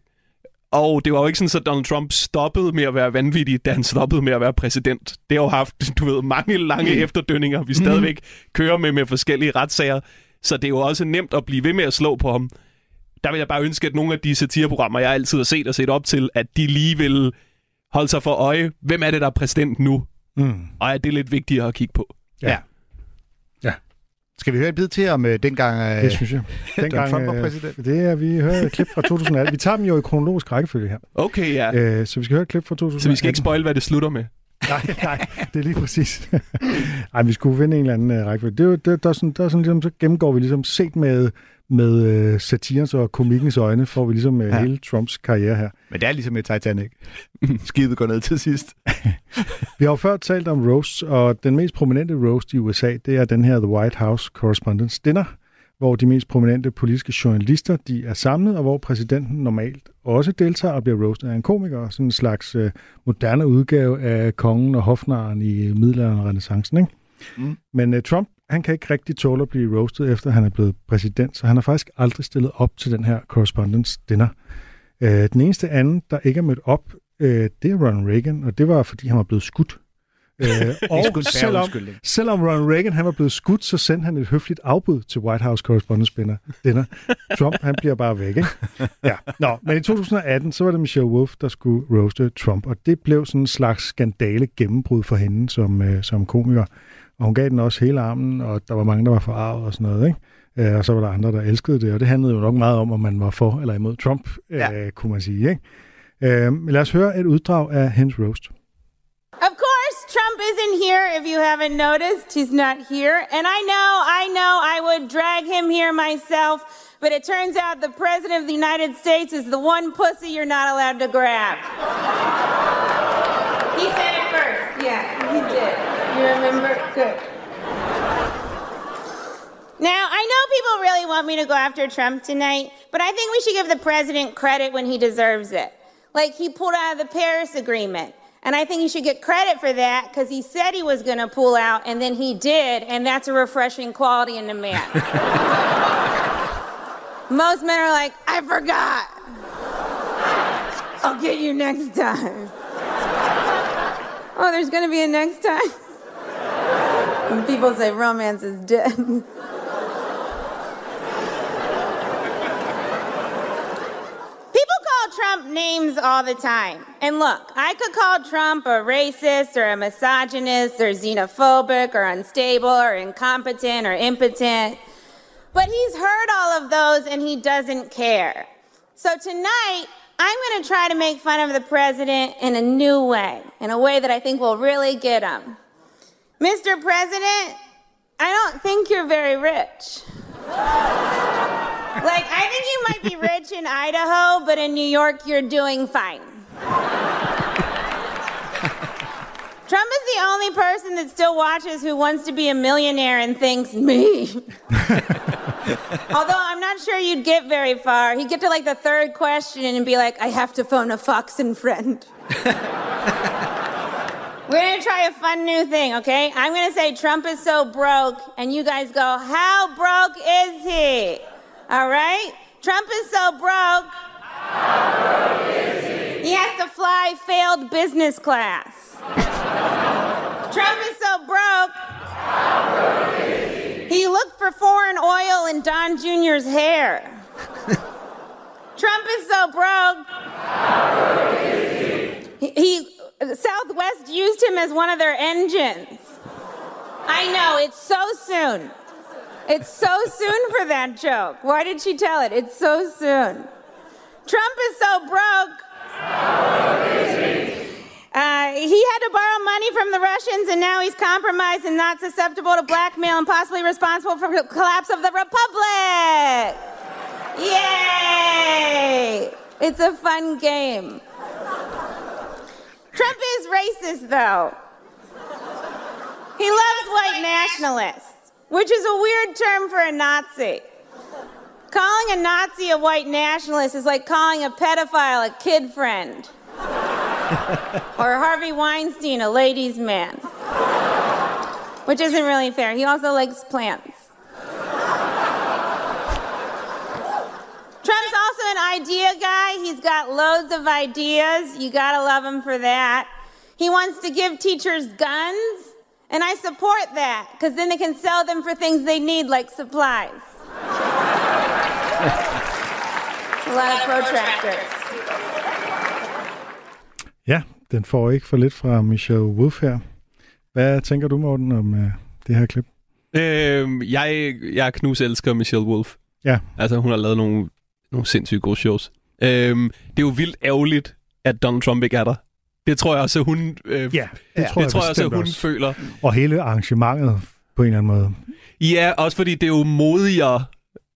Og det var jo ikke sådan, at Donald Trump stoppede med at være vanvittig, da han stoppede med at være præsident. Det har jo haft, du ved, mange lange Mm. efterdønninger, vi stadigvæk kører med med forskellige retssager. Så det er jo også nemt at blive ved med at slå på ham. Der vil jeg bare ønske, at nogle af de satireprogrammer, jeg altid har set og set op til, at de lige vil holde sig for øje, hvem er det, der er præsident nu? Mm. Og er det lidt vigtigere at kigge på? Ja. Ja. Skal vi høre et bid til om øh, dengang øh, Det synes jeg. Donald Trump var øh, præsident? Det er, vi hører et klip fra 2018. Vi tager dem jo i kronologisk rækkefølge her. Okay, ja. Øh, så vi skal høre et klip fra 2018. Så vi skal ikke spoil, hvad det slutter med. Nej, nej, det er lige præcis. Ej, vi skulle finde en eller anden uh, rækkefølge. Det, er jo- det, der er sådan, der er sådan ligesom, så gennemgår vi ligesom set med, med uh, satirens og komikkens øjne, får vi ligesom uh, Ja. hele Trumps karriere her. Men det er ligesom med Titanic. Skibet går ned til sidst. Vi har jo før talt om roasts, og den mest prominente roast i USA, det er den her The White House Correspondents' Dinner, hvor de mest prominente politiske journalister, de er samlet, og hvor præsidenten normalt også deltager og bliver roastet af en komiker, sådan en slags øh, moderne udgave af kongen og hofnaren i middelalderen og renaissancen, ikke? Mm. Men øh, Trump, han kan ikke rigtig tåle at blive roastet, efter han er blevet præsident, så han har faktisk aldrig stillet op til den her Correspondents' Dinner. Øh, den eneste anden, der ikke er mødt op, øh, det er Ronald Reagan, og det var, fordi han var blevet skudt. Øh, og selvom, selvom Ronald Reagan han var blevet skudt, så sendte han et høfligt afbud til White House Correspondents Dinner. Dinner. Trump, han bliver bare væk, ikke? Ja. Nå, men i 2018, så var det Michelle Wolf, der skulle roaste Trump, og det blev sådan en slags skandale gennembrud for hende som, øh, som komiker. Og hun gav den også hele armen, og der var mange, der var forarvet og sådan noget, ikke? Øh, og så var der andre, der elskede det, og det handlede jo nok meget om, om man var for eller imod Trump, øh, Ja. kunne man sige, ikke? Øh, men lad os høre et uddrag af hendes roast. Of course, Trump isn't here if you haven't noticed. He's not here. And I know, I know I would drag him here myself, but it turns out the President of the United States is the one pussy you're not allowed to grab. he said it first. Yeah, he did. You remember? Good. Now, I know people really want me to go after Trump tonight, but I think we should give the president credit when he deserves it. Like, he pulled out of the Paris Agreement. And I think he should get credit for that because he said he was going to pull out, and then he did, and that's a refreshing quality in a man. Most men are like, I forgot. I'll get you next time. Oh, there's going to be a next time? When people say romance is dead. People call Trump names all the time. And look, I could call Trump a racist or a misogynist or xenophobic or unstable or incompetent or impotent. But he's heard all of those and he doesn't care. So tonight, I'm going to try to make fun of the president in a new way, in a way that I think will really get him. Mr. President, I don't think you're very rich. Like, I think you might be rich in Idaho, but in New York, you're doing fine. Trump is the only person that still watches who wants to be a millionaire and thinks, me. Although I'm not sure you'd get very far. He'd get to like the third question and be like, I have to phone a Fox and friend. We're gonna try a fun new thing, okay? I'm gonna say Trump is so broke, and you guys go, How broke is he? All right? Trump is so broke. How broke is he? He has to fly failed business class. Trump is so broke. How broke is He He looked for foreign oil in Don Jr.'s hair. Trump is so broke. How broke is He, he Southwest used him as one of their engines. I know, it's so soon. It's so soon for that joke. Why did she tell it? It's so soon. Trump is so broke. Uh, he had to borrow money from the Russians, and now he's compromised and not susceptible to blackmail and possibly responsible for the collapse of the republic. Yay! It's a fun game. Trump is racist, though. He loves white nationalists, which is a weird term for a Nazi. Calling a Nazi a white nationalist is like calling a pedophile a kid friend. or Harvey Weinstein a ladies' man. Which isn't really fair. He also likes plants. Trump's an idea guy. He's got loads of ideas. You gotta love him for that. He wants to give teachers guns, and I support that, because then they can sell them for things they need, like supplies. A lot of protractors. Ja, den får ikke for lidt fra Michelle Wolf her. Hvad tænker du, Morten, om uh, det her klip? Øhm, jeg, jeg knus elsker Michelle Wolf. Ja. Altså, hun har lavet nogle, nogle sindssygt gode shows. Øhm, det er jo vildt ærgerligt, at Donald Trump ikke er der. Det tror jeg også, at hun, øh, Ja, det tror det jeg, tror jeg også, at hun også. føler. Og hele arrangementet på en eller anden måde. Ja, også fordi det er jo modigere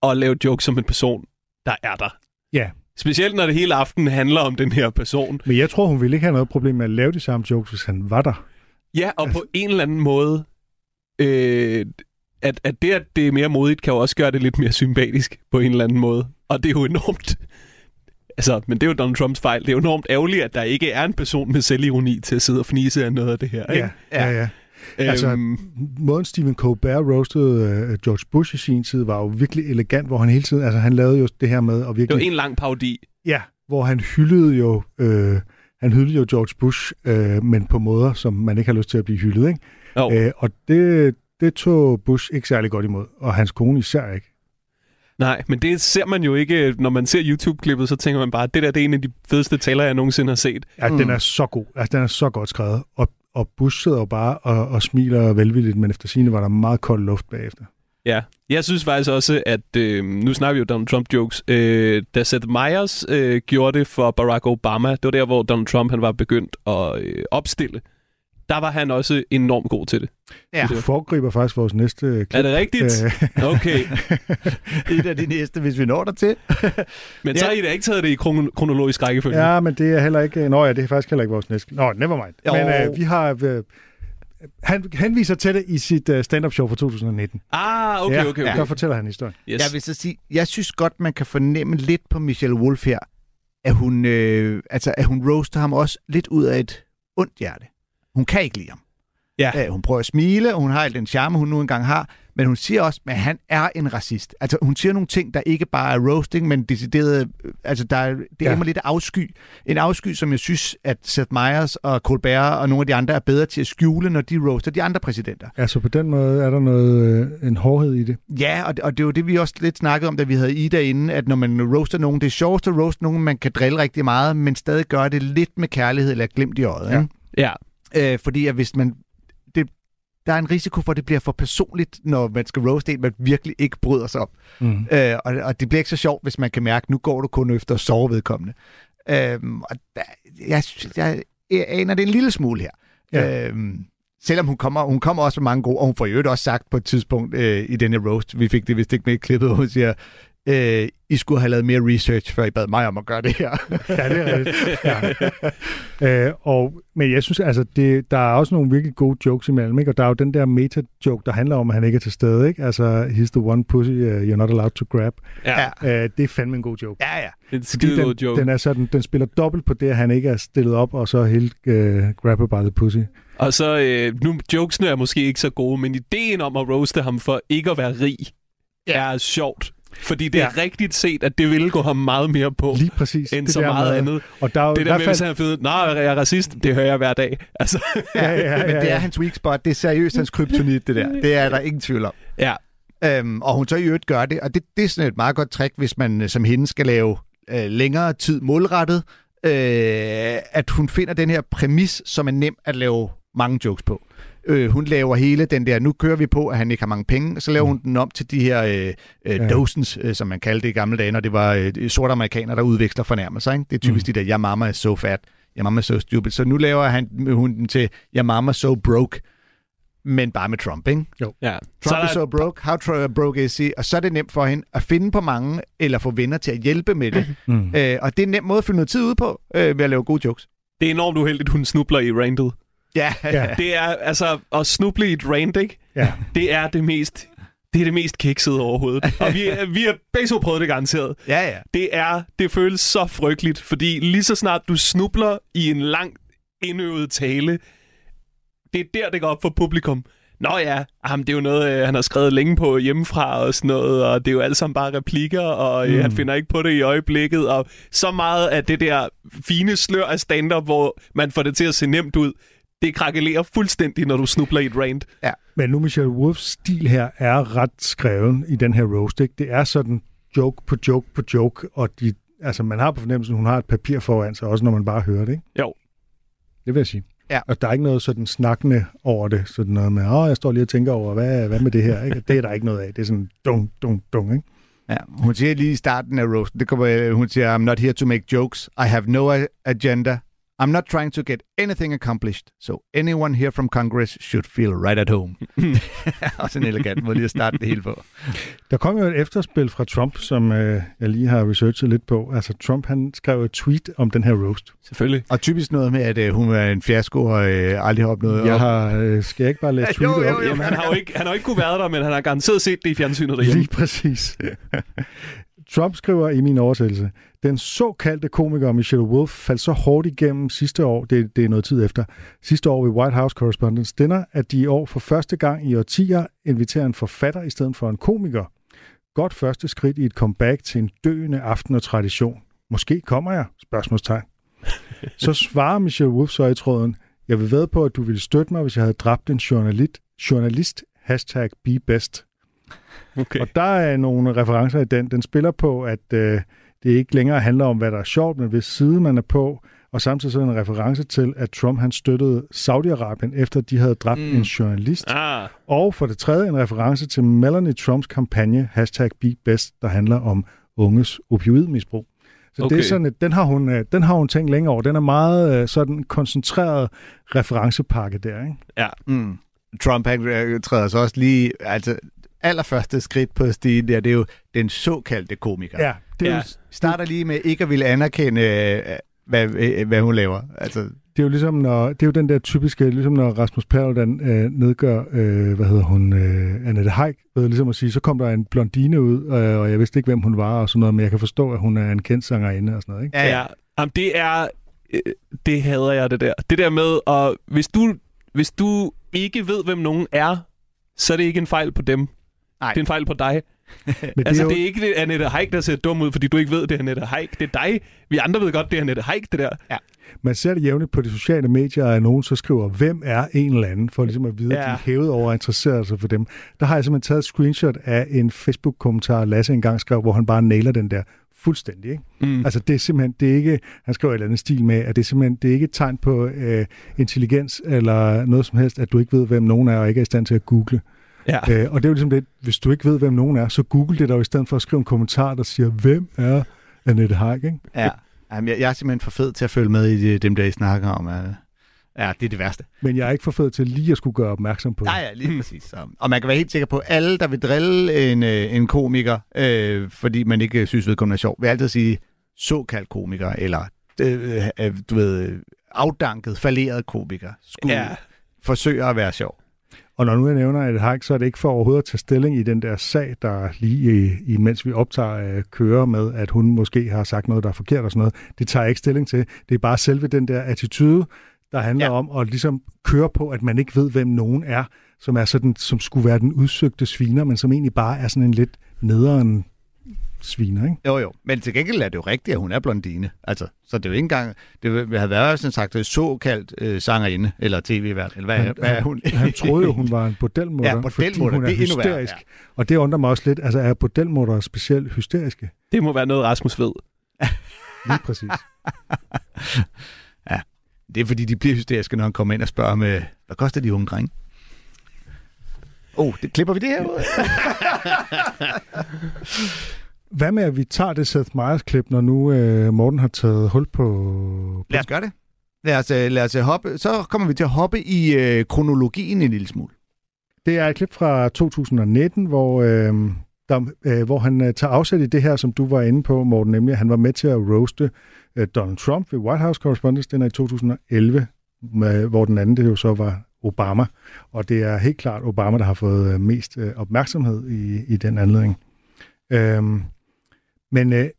at lave jokes som en person, der er der. Ja, Specielt når det hele aften handler om den her person. men jeg tror, hun ville ikke have noget problem med at lave de samme jokes, hvis han var der. Ja, og på en eller anden måde, øh, at, at det, at det er mere modigt, kan jo også gøre det lidt mere sympatisk på en eller anden måde. Og det er jo enormt... Altså, men det er jo Donald Trumps fejl. Det er jo enormt ærgerligt, at der ikke er en person med selvironi til at sidde og fnise af noget af det her. Ikke? Ja, ja, ja. altså, Øhm, Måden Stephen Colbert roastede uh, George Bush i sin tid, var jo virkelig elegant, hvor han hele tiden, altså han lavede jo det her med at det var virkelig, en lang parodi. ja, hvor han hyldede jo, øh, han hyldede jo George Bush, øh, men på måder, som man ikke har lyst til at blive hyldet, ikke? Jo. Øh, og det, det tog Bush ikke særlig godt imod, og hans kone især ikke. Nej, men det ser man jo ikke, når man ser YouTube-klippet, så tænker man bare, at det der det er en af de fedeste taler, jeg nogensinde har set. Ja, mm. den er så god. Altså, den er så godt skrevet. Og, og Bush sidder jo bare og, og smiler velvilligt, men efter sine var der meget kold luft bagefter. Ja, jeg synes faktisk også, at øh, nu snakker vi jo Donald Trump-jokes. Øh, da Seth Meyers øh, gjorde det for Barack Obama, det var der, hvor Donald Trump han var begyndt at øh, opstille. Der var han også enormt god til det. Ja. Du foregriber faktisk vores næste klip. Er det rigtigt? Øh, Okay. Et af de næste, hvis vi når der til. Men så har I da ikke taget det i kron- kronologisk rækkefølge? ja, men det er heller ikke... Nå ja, det er faktisk heller ikke vores næste. Nå, never mind. Jo. Men øh, vi har... Øh, han henviser til det i sit uh, stand-up show fra 2019. Ah, okay, ja, okay, okay. Der fortæller han historien. Yes. Jeg vil så sige, jeg synes godt, man kan fornemme lidt på Michelle Wolf her, at hun, øh, altså, at hun roaster ham også lidt ud af et ondt hjerte. Hun kan ikke lide ham. Ja. Øh, hun prøver at smile, og hun har al den charme, hun nu engang har, men hun siger også, at han er en racist. Altså, hun siger nogle ting, der ikke bare er roasting, men decideret, øh, altså, der er, det Ja. er mig lidt afsky. En afsky, som jeg synes, at Seth Meyers og Colbert og nogle af de andre er bedre til at skjule, når de roaster de andre præsidenter. Altså på den måde er der noget, øh, en hårdhed i det. Ja, og det, og det er jo det, vi også lidt snakkede om, da vi havde Ida inde, at når man roaster nogen, det er sjovest at roaste nogen, man kan drille rigtig meget, men stadig gøre det lidt med kærlighed eller glimt i øjet. Ja. Ja. Ja, Øh, fordi at hvis man... Det, der er en risiko for, at det bliver for personligt, når man skal roaste en, man virkelig ikke bryder sig om. Mm. Øh, og, og det bliver ikke så sjovt, hvis man kan mærke, at nu går du kun efter at sove vedkommende. Øhm, og der, jeg, jeg, jeg aner det en lille smule her. Ja. Øhm, selvom hun kommer, hun kommer også med mange gode, og hun får jo også sagt på et tidspunkt øh, i denne roast, vi fik det vist ikke med i klippet, hun siger, øh, I skulle have lavet mere research, før I bad mig om at gøre det her. Ja, det er rigtigt. Ja. øh, og, men jeg synes, altså, det, der er også nogle virkelig gode jokes imellem, ikke? og der er jo den der meta-joke, der handler om, at han ikke er til stede. Ikke? Altså, he's the one pussy uh, you're not allowed to grab. ja. Øh, det er fandme en god joke. ja, ja. Det er en skide god den, joke. den, er sådan, den spiller dobbelt på det, at han ikke er stillet op, og så helt uh, grabber by the pussy. Og så, øh, nu, jokesene er måske ikke så gode, men ideen om at roaste ham for ikke at være rig, er sjovt. Fordi det er Ja. rigtigt set, at det ville gå ham meget mere på, Lige præcis. end det så der meget med- andet. Og der er jo Det i der hvert med, fald... hvis han er nej, jeg er racist, det hører jeg hver dag. Altså, Ja, ja, ja, Men det ja. er hans weak spot. Det er seriøst hans kryptonit, det der. Det er der ingen tvivl om. ja. Øhm, og hun så i øvrigt gør det, og det, det er sådan et meget godt trick, hvis man øh, som hende skal lave øh, længere tid målrettet, øh, at hun finder den her præmis, som er nem at lave mange jokes på. Øh, hun laver hele den der, nu kører vi på, at han ikke har mange penge, så laver hun den om til de her øh, øh, Ja. dozens, øh, som man kaldte det i gamle dage, når det var øh, sorte amerikanere, der udveksler fornærmelser. Ikke? Det er typisk mm. de der, ja, mama is so fat, ja, mama is so stupid. Så nu laver han, hun den til, ja, mama so broke, men bare med Trump, ikke? ja. Trump er is so broke, how tr- broke is he? Og så er det nemt for hende at finde på mange, eller få venner til at hjælpe med det. Mm. øh, og det er en nem måde at fylde noget tid ud på, øh, ved at lave gode jokes. det er enormt uheldigt, hun snubler i randet. Ja, Ja. Det er, altså, at snuble i et rant, ikke? Ja. Det er det mest, det er det mest kiksede overhovedet. Og vi, vi har begge to prøvet det garanteret. ja, ja. Det er, det føles så frygteligt, fordi lige så snart du snubler i en lang indøvet tale, det er der, det går op for publikum. Nå ja, jamen, det er jo noget, øh, han har skrevet længe på hjemmefra og sådan noget, og det er jo alle sammen bare replikker, og mm. Mm. han finder ikke på det i øjeblikket, og så meget af det der fine slør af stand-up, hvor man får det til at se nemt ud, det krakelerer fuldstændig, når du snubler i et rant. Men nu Michelle Wolfs stil her er ret skreven i den her roast. Ikke? Det er sådan joke på joke på joke, og de altså man har på fornemmelsen, at hun har et papir foran sig, også når man bare hører det, ikke? Jo. Det vil jeg sige. Ja. Og der er ikke noget sådan snakkende over det, sådan noget med, åh, jeg står lige og tænker over, hvad, hvad med det her, ikke? Det er der ikke noget af. Det er sådan dung, dung, dung, ikke? Ja, hun siger lige i starten af roasten, det kommer, hun siger, I'm not here to make jokes. I have no agenda. I'm not trying to get anything accomplished, so anyone here from Congress should feel right at home. Også en elegant måde lige at starte det hele på. Der kom jo et efterspil fra Trump, som øh, jeg lige har researchet lidt på. Altså Trump, han skrev et tweet om den her roast. Selvfølgelig. Og typisk noget med, at øh, hun er en fiasko og øh, aldrig har opnået Jeg op. har, øh, skal jeg ikke bare læse Jo, tweetet jo, op? jo. Jamen, han har jo ikke, han har jo ikke kunne være der, men han har garanteret set det i fjernsynet derhjemme. Lige præcis. Trump skriver i min oversættelse, den såkaldte komiker Michelle Wolf faldt så hårdt igennem sidste år, det, det er noget tid efter, sidste år ved White House Correspondence Dinner, at de i år for første gang i årtier inviterer en forfatter i stedet for en komiker. Godt første skridt i et comeback til en døende aften og tradition. Måske kommer jeg? Spørgsmålstegn. Så svarer Michelle Wolf så i tråden, jeg vil ved på, at du ville støtte mig, hvis jeg havde dræbt en journalist, journalist hashtag be best. Okay. Og der er nogle referencer i den. Den spiller på, at øh, det ikke længere handler om, hvad der er sjovt, men hvis side man er på, og samtidig så er en reference til, at Trump han støttede Saudi-Arabien, efter de havde dræbt Mm. en journalist. Ah, Og for det tredje en reference til Melanie Trumps kampagne, hashtag Be Best, der handler om unges opioidmisbrug. Så okay. det er sådan, at den har, hun, øh, den har hun tænkt længe over. Den er meget øh, sådan koncentreret referencepakke der, ikke? ja. Mm. Trump han, øh, træder så også lige... Altså, allerførste skridt på stigen der, det er jo den såkaldte komiker. Ja, det er, Ja. jo, Starter lige med ikke at ville anerkende, øh, hvad, øh, hvad hun laver. Altså, det er jo ligesom, når, det er jo den der typiske, ligesom når Rasmus Paludan øh, nedgør, øh, hvad hedder hun, øh, Annette Haik, ved ligesom at sige, så kom der en blondine ud, øh, og jeg vidste ikke, hvem hun var og sådan noget, men jeg kan forstå, at hun er en kendt sangerinde og sådan noget, ikke? ja, ja. Ja, jamen, det er... øh, Det hader jeg, det der. Det der med, at hvis du, hvis du ikke ved, hvem nogen er, så er det ikke en fejl på dem. Nej. Det er en fejl på dig. Men Det altså, jo, det er ikke det Annette Haik, der ser dum ud, fordi du ikke ved, det er Annette Haik. Det er dig. Vi andre ved godt, det er Annette Haik, det der. man ser det jævnligt på de sociale medier, at nogen så skriver, hvem er en eller anden, for ligesom at vide, at Ja. de er hævet over at interessere sig for dem. Der har jeg simpelthen taget et screenshot af en Facebook-kommentar, Lasse engang skrev, hvor han bare nailer den der fuldstændig. Ikke? Mm. Altså det er simpelthen, det er ikke, han skriver et eller andet stil med, at det er simpelthen, det er ikke et tegn på øh, intelligens eller noget som helst, at du ikke ved, hvem nogen er, og ikke er i stand til at google. Ja. Øh, og det er jo ligesom det, hvis du ikke ved, hvem nogen er, så google det dog i stedet for at skrive en kommentar, der siger, hvem er Annette Haik, ikke? ja. Jamen, jeg, jeg er simpelthen for fed til at følge med i de- dem, der I snakker om. Ja, ja det er det værste. Men jeg er ikke for fed til lige at skulle gøre opmærksom på det. Ja, ja, lige præcis. Så. Og man kan være helt sikker på, at alle, der vil drille en, øh, en komiker, øh, fordi man ikke synes, vedkommende er sjov, vil altid sige såkaldt komiker, eller øh, øh, du ved, øh, afdanket, falderet komiker, skulle ja. forsøge at være sjov. Og når nu jeg nævner et hike, så er det ikke for overhovedet at tage stilling i den der sag, der lige i, i mens vi optager øh, kører med, at hun måske har sagt noget, der er forkert og sådan noget. Det tager jeg ikke stilling til. Det er bare selve den der attitude, der handler. Ja. om at ligesom køre på, at man ikke ved, hvem nogen er, som er sådan, som skulle være den udsøgte sviner, men som egentlig bare er sådan en lidt nederen sviner, ikke? Jo, jo. Men til gengæld er det jo rigtigt, at hun er blondine. Altså, så det er jo ikke engang... Det havde været sådan sagt øh, såkaldt øh, sangerinde, eller tv-vært, eller hvad, Han- hvad er hun? Han troede jo, hun var en bordelmutter, Ja, fordi bordelmutter, hun er, det er endnu værre, hysterisk. Og det undrer mig også lidt. Altså, er bordelmutter specielt hysteriske? Det må være noget, Rasmus ved. Lige præcis. Det er fordi, de bliver hysteriske, når han kommer ind og spørger med, hvad koster de unge drenge? Oh, det klipper vi det her ud. Hvad med, at vi tager det Seth Meyers-klip, når nu øh, Morten har taget hul på... Lad os gøre det. Lad os, øh, lad os øh, hoppe. Så kommer vi til at hoppe i øh, kronologien en lille smule. Det er et klip fra 2019, hvor, øh, der, øh, hvor han øh, tager afsæt i det her, som du var inde på, Morten, nemlig at han var med til at roaste øh, Donald Trump ved White House Correspondence Dinner i 2011, med, hvor den anden det jo så var Obama. Og det er helt klart Obama, der har fået øh, mest øh, opmærksomhed i, i den anledning. Øhm, men øh,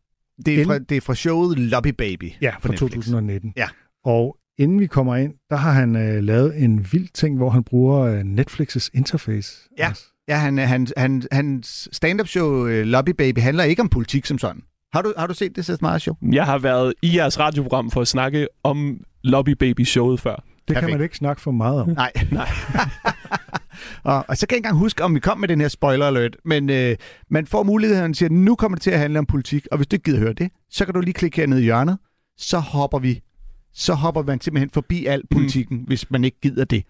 Det er, fra, det er fra showet Lobby Baby. Ja, fra Netflix. 2019. Ja. Og inden vi kommer ind, der har han øh, lavet en vild ting, hvor han bruger øh, Netflix's interface. Ja. også. Ja, han, han, han, hans stand-up show øh, Lobby Baby handler ikke om politik som sådan. Har du, har du set det, Seth Meyers show? Jeg har været i jeres radioprogram for at snakke om Lobby Baby showet før. Det kan Perfekt. man ikke snakke for meget om. Nej. Nej. Og, og så kan jeg ikke engang huske, om vi kom med den her spoiler alert, men øh, man får muligheden til, at nu kommer det til at handle om politik, og hvis du ikke gider høre det, så kan du lige klikke hernede i hjørnet, så hopper vi, så hopper man simpelthen forbi al politikken, mm. hvis man ikke gider det.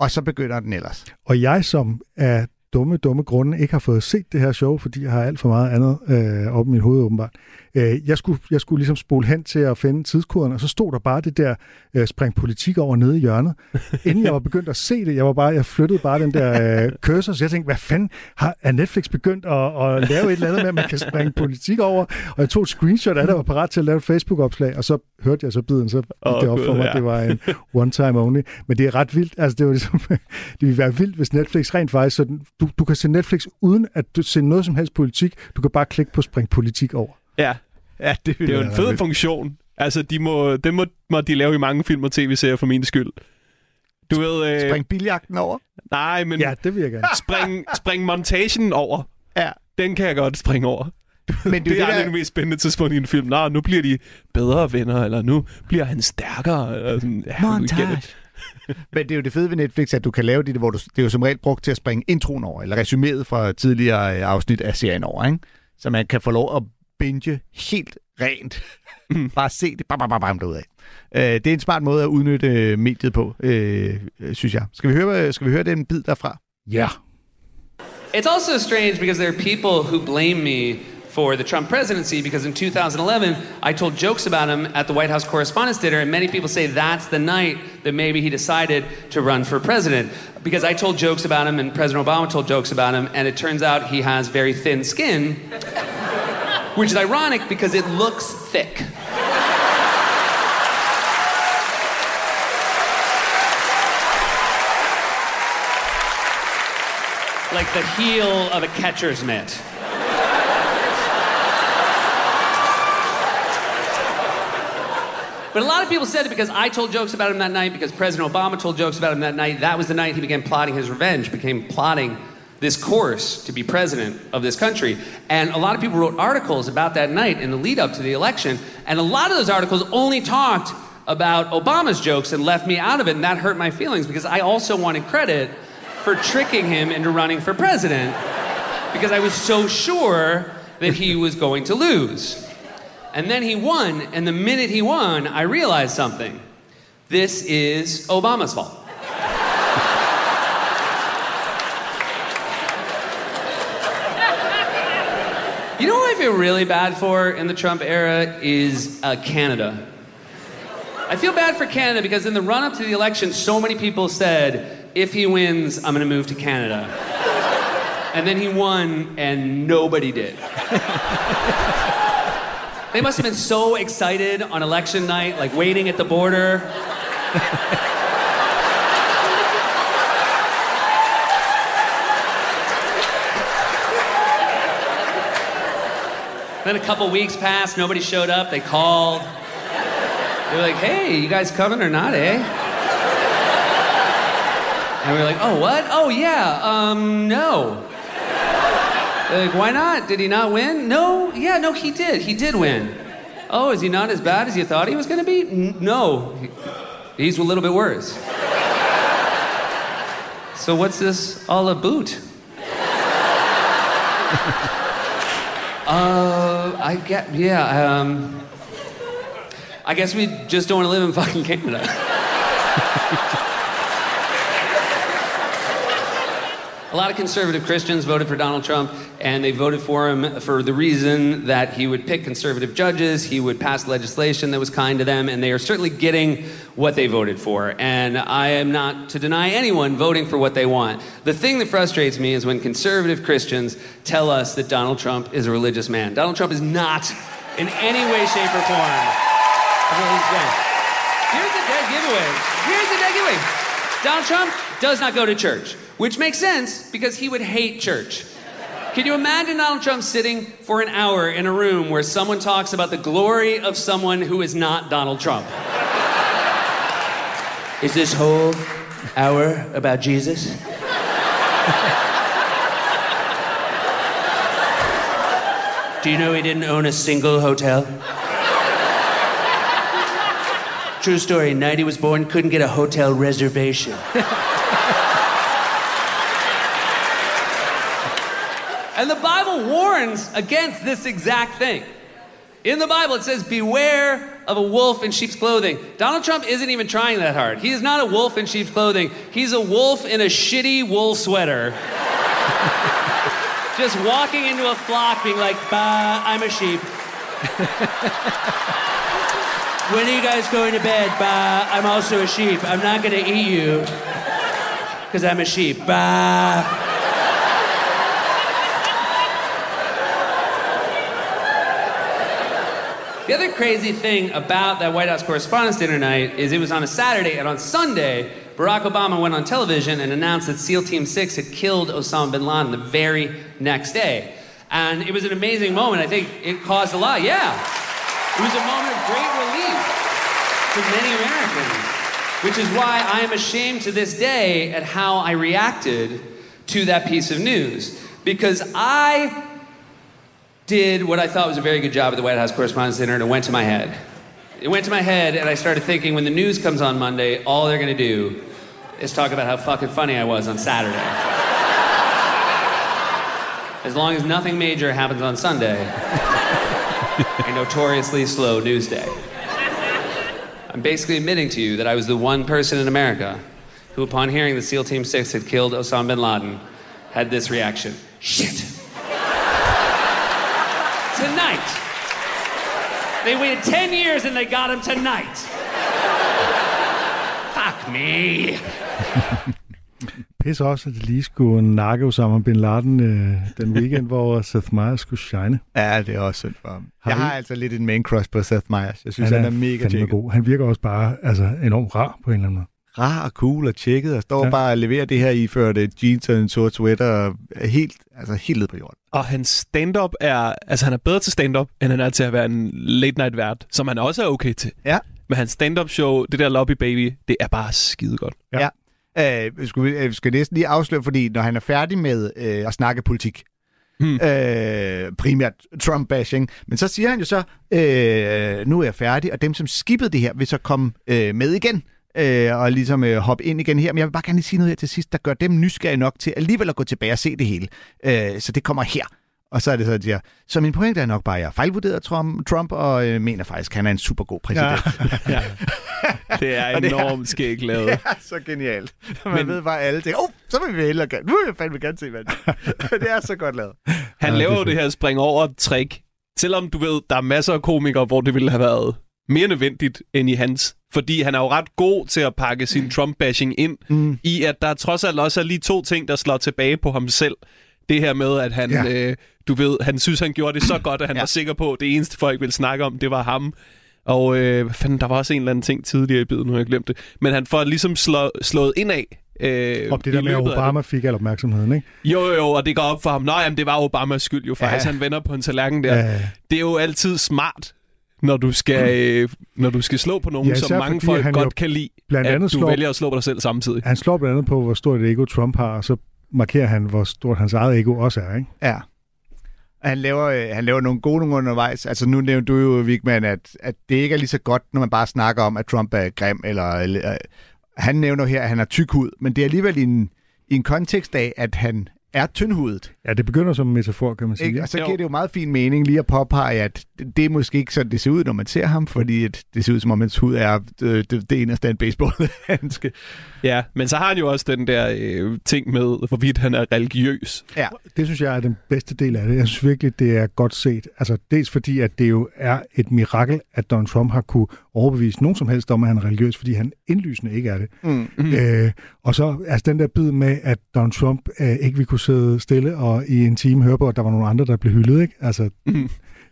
Og så begynder den ellers. Og jeg, som er dumme, dumme grunde ikke har fået set det her show, fordi jeg har alt for meget andet øh, op i mit hoved åbenbart. Øh, jeg, skulle, jeg skulle ligesom spole hen til at finde tidskoden, og så stod der bare det der øh, spring politik over nede i hjørnet. Inden jeg var begyndt at se det, jeg var bare, jeg flyttede bare den der øh, cursor, så jeg tænkte, hvad fanden, har, er Netflix begyndt at, at lave et eller andet med, at man kan springe politik over? Og jeg tog et screenshot af det og var parat til at lave et Facebook-opslag, og så hørte jeg så biden, så Åh, det op for mig, ja. det var en one time only. Men det er ret vildt. Altså, det, var ligesom, det ville være vildt, hvis Netflix rent faktisk sådan, du, du kan se Netflix uden at du se noget som helst politik. Du kan bare klikke på spring politik over. Ja, Ja, det, det er jo en fed funktion. Altså, de må, det må, må de lave i mange film og tv-serier for min skyld. Du ved... Øh, Spring biljagten over. Nej, men Ja, det vil jeg gerne. spring, spring montagen over. Ja. Den kan jeg godt springe over. Men det, Det, er det jo er det, mest spændende tidspunkt i en film. Nå, nu bliver de bedre venner, eller nu bliver han stærkere. Eller sådan, ja, it. Men det er jo det fede ved Netflix, at du kan lave det, hvor du, det er jo som regel brugt til at springe introen over, eller resuméet fra tidligere øh, afsnit af serien over, ikke? Så man kan få lov at binge helt rent. Bare se det, bam, bam, bam, bam, derudad. Øh, det er en smart måde at udnytte øh, mediet på, øh, øh, synes jeg. Skal vi høre, skal vi høre den bid derfra? Ja. It's also strange because there are people who blame me for the Trump presidency because in 2011 I told jokes about him at the White House Correspondents' Dinner, and many people say that's the night that maybe he decided to run for president. Because I told jokes about him and President Obama told jokes about him, and it turns out he has very thin skin, which is ironic because it looks thick. like the heel of a catcher's mitt. But a lot of people said it because I told jokes about him that night, because President Obama told jokes about him that night. That was the night he began plotting his revenge, became plotting this course to be president of this country. And a lot of people wrote articles about that night in the lead up to the election. And a lot of those articles only talked about Obama's jokes and left me out of it. And that hurt my feelings because I also wanted credit for tricking him into running for president because I was so sure that he was going to lose. And then he won, and the minute he won, I realized something. This is Obama's fault. You know what I feel really bad for in the Trump era is uh, Canada. I feel bad for Canada because in the run up to the election, so many people said, if he wins, I'm going to move to Canada. And then he won, and nobody did. they must have been so excited on election night, like waiting at the border. then a couple weeks passed, nobody showed up, they called. They were like, hey, you guys coming or not, eh? And we were like, oh, what? Oh, yeah, um, no. Like, why not? Did he not win? No, yeah, no, he did. He did win. Oh, is he not as bad as you thought he was going to be? N- no, He- he's a little bit worse. So what's this all about? uh, I get, yeah, um, I guess we just don't want to live in fucking Canada. A lot of conservative Christians voted for Donald Trump, and they voted for him for the reason that he would pick conservative judges, he would pass legislation that was kind to them, and they are certainly getting what they voted for. And I am not to deny anyone voting for what they want. The thing that frustrates me is when conservative Christians tell us that Donald Trump is a religious man. Donald Trump is not, in any way, shape, or form. Here's the dead giveaway. Here's the dead giveaway. Donald Trump does not go to church, which makes sense because he would hate church. Can you imagine Donald Trump sitting for an hour in a room where someone talks about the glory of someone who is not Donald Trump? Is this whole hour about Jesus? Do you know he didn't own a single hotel? True story. Night he was born, couldn't get a hotel reservation. And the Bible warns against this exact thing. In the Bible, it says, Beware of a wolf in sheep's clothing. Donald Trump isn't even trying that hard. He is not a wolf in sheep's clothing. He's a wolf in a shitty wool sweater. Just walking into a flock being like, Bah, I'm a sheep. when are you guys going to bed? Bah, I'm also a sheep. I'm not going to eat you because I'm a sheep. Bah. The other crazy thing about that White House Correspondents' Dinner night is it was on a Saturday, and on Sunday, Barack Obama went on television and announced that SEAL Team 6 had killed Osama bin Laden the very next day. And it was an amazing moment. I think it caused a lot. Yeah. It was a moment of great relief to many Americans, which is why I am ashamed to this day at how I reacted to that piece of news. Because I did what I thought was a very good job at the White House Correspondents' Dinner, and it went to my head. It went to my head, and I started thinking when the news comes on Monday, all they're going to do is talk about how fucking funny I was on Saturday. as long as nothing major happens on Sunday, a notoriously slow news day. I'm basically admitting to you that I was the one person in America who, upon hearing that SEAL Team 6 had killed Osama bin Laden, had this reaction Shit! They waited 10 years and they got him tonight. Fuck me. Pisse også, at de lige skulle nakke Osama Bin Laden øh, den weekend, hvor Seth Meyers skulle shine. Ja, det er også synd for ham. Har jeg vi- har altså lidt en main crush på Seth Meyers. Jeg synes, han, han er, mega fandme tjekket. god. Han virker også bare altså, enormt rar på en eller anden måde. Rar og cool og tjekket, og står Ja. bare og leverer det her i før det jeans og en sort sweater, og er helt, altså helt ned på jorden. Og hans stand-up er... Altså, han er bedre til stand-up, end han er til at være en late-night vært, som han også er okay til. Ja. Men hans stand-up show, det der Lobby Baby, det er bare skide godt. Ja. Ja. Øh, skal, vi, øh, skal næsten lige afsløre, fordi når han er færdig med øh, at snakke politik, Hmm. øh, primært Trump-bashing, men så siger han jo så, øh, nu er jeg færdig, og dem, som skippede det her, vil så komme øh, med igen, øh, og ligesom øh, hoppe ind igen her. Men jeg vil bare gerne lige sige noget her til sidst, der gør dem nysgerrige nok til alligevel at gå tilbage og se det hele. Øh, så det kommer her. Og så er det så, at jeg siger, så min pointe er nok bare, at jeg har fejlvurderet Trump, Trump og øh, mener faktisk, at han er en super god præsident. Ja. ja. Det er enormt skægt lavet. Er så genialt. Man Men- ved bare, alle tænker, oh, så vil vi hellere gerne. Nu vil jeg fandme gerne se, hvad det er så godt lavet. Han Ja, laver det det her spring over trick. Selvom du ved, der er masser af komikere, hvor det ville have været mere nødvendigt end i hans. Fordi han er jo ret god til at pakke sin Trump-bashing ind Mm. i, at der trods alt også er lige to ting, der slår tilbage på ham selv. Det her med, at han, Ja. øh, du ved, han synes, han gjorde det så godt, at han Ja. var sikker på, at det eneste folk ville snakke om, det var ham. Og øh, fanden, der var også en eller anden ting tidligere i biden, nu har jeg glemt det. Men han får ligesom slå, slået ind af. Øh, Og det der med, at Obama fik al opmærksomheden, ikke? Jo, jo, og det går op for ham. Nå, jamen, det var Obamas skyld jo, faktisk. Ja. Han vender på en tallerken der. Ja. Det er jo altid smart, når du skal, øh, når du skal slå på nogen, Ja, som mange folk han godt jo kan lide, blandt at andet du slår- vælger at slå på dig selv samtidig. Han slår blandt andet på, hvor stort et ego Trump har, og så markerer han, hvor stort hans eget ego også er, ikke? Ja. Og Han laver, øh, han laver nogle gode nogle undervejs. Altså nu nævnte du jo, Vigman, at, at det ikke er lige så godt, når man bare snakker om, at Trump er grim. Eller, eller øh, han nævner her, at han har tyk hud, men det er alligevel i en, i en kontekst af, at han er tyndhudet. Ja, det begynder som en metafor, kan man sige. Ikke? Og så Jo. giver det jo meget fin mening lige at påpege, at det, er måske ikke sådan, det ser ud, når man ser ham, fordi at det ser ud som om, hans hud er øh, det, det eneste af en baseballhandske. Ja, men så har han jo også den der øh, ting med, hvorvidt han er religiøs. Ja. Det synes jeg er den bedste del af det. Jeg synes virkelig, det er godt set. Altså, dels fordi, at det jo er et mirakel, at Donald Trump har kunne overbevise nogen som helst om, at han er religiøs, fordi han indlysende ikke er det. Mm. Mm. Øh, og så altså den der bid med, at Donald Trump øh, ikke vil kunne sidde stille og i en time høre på, at der var nogle andre, der blev hyldet. Ikke? Altså, Mm.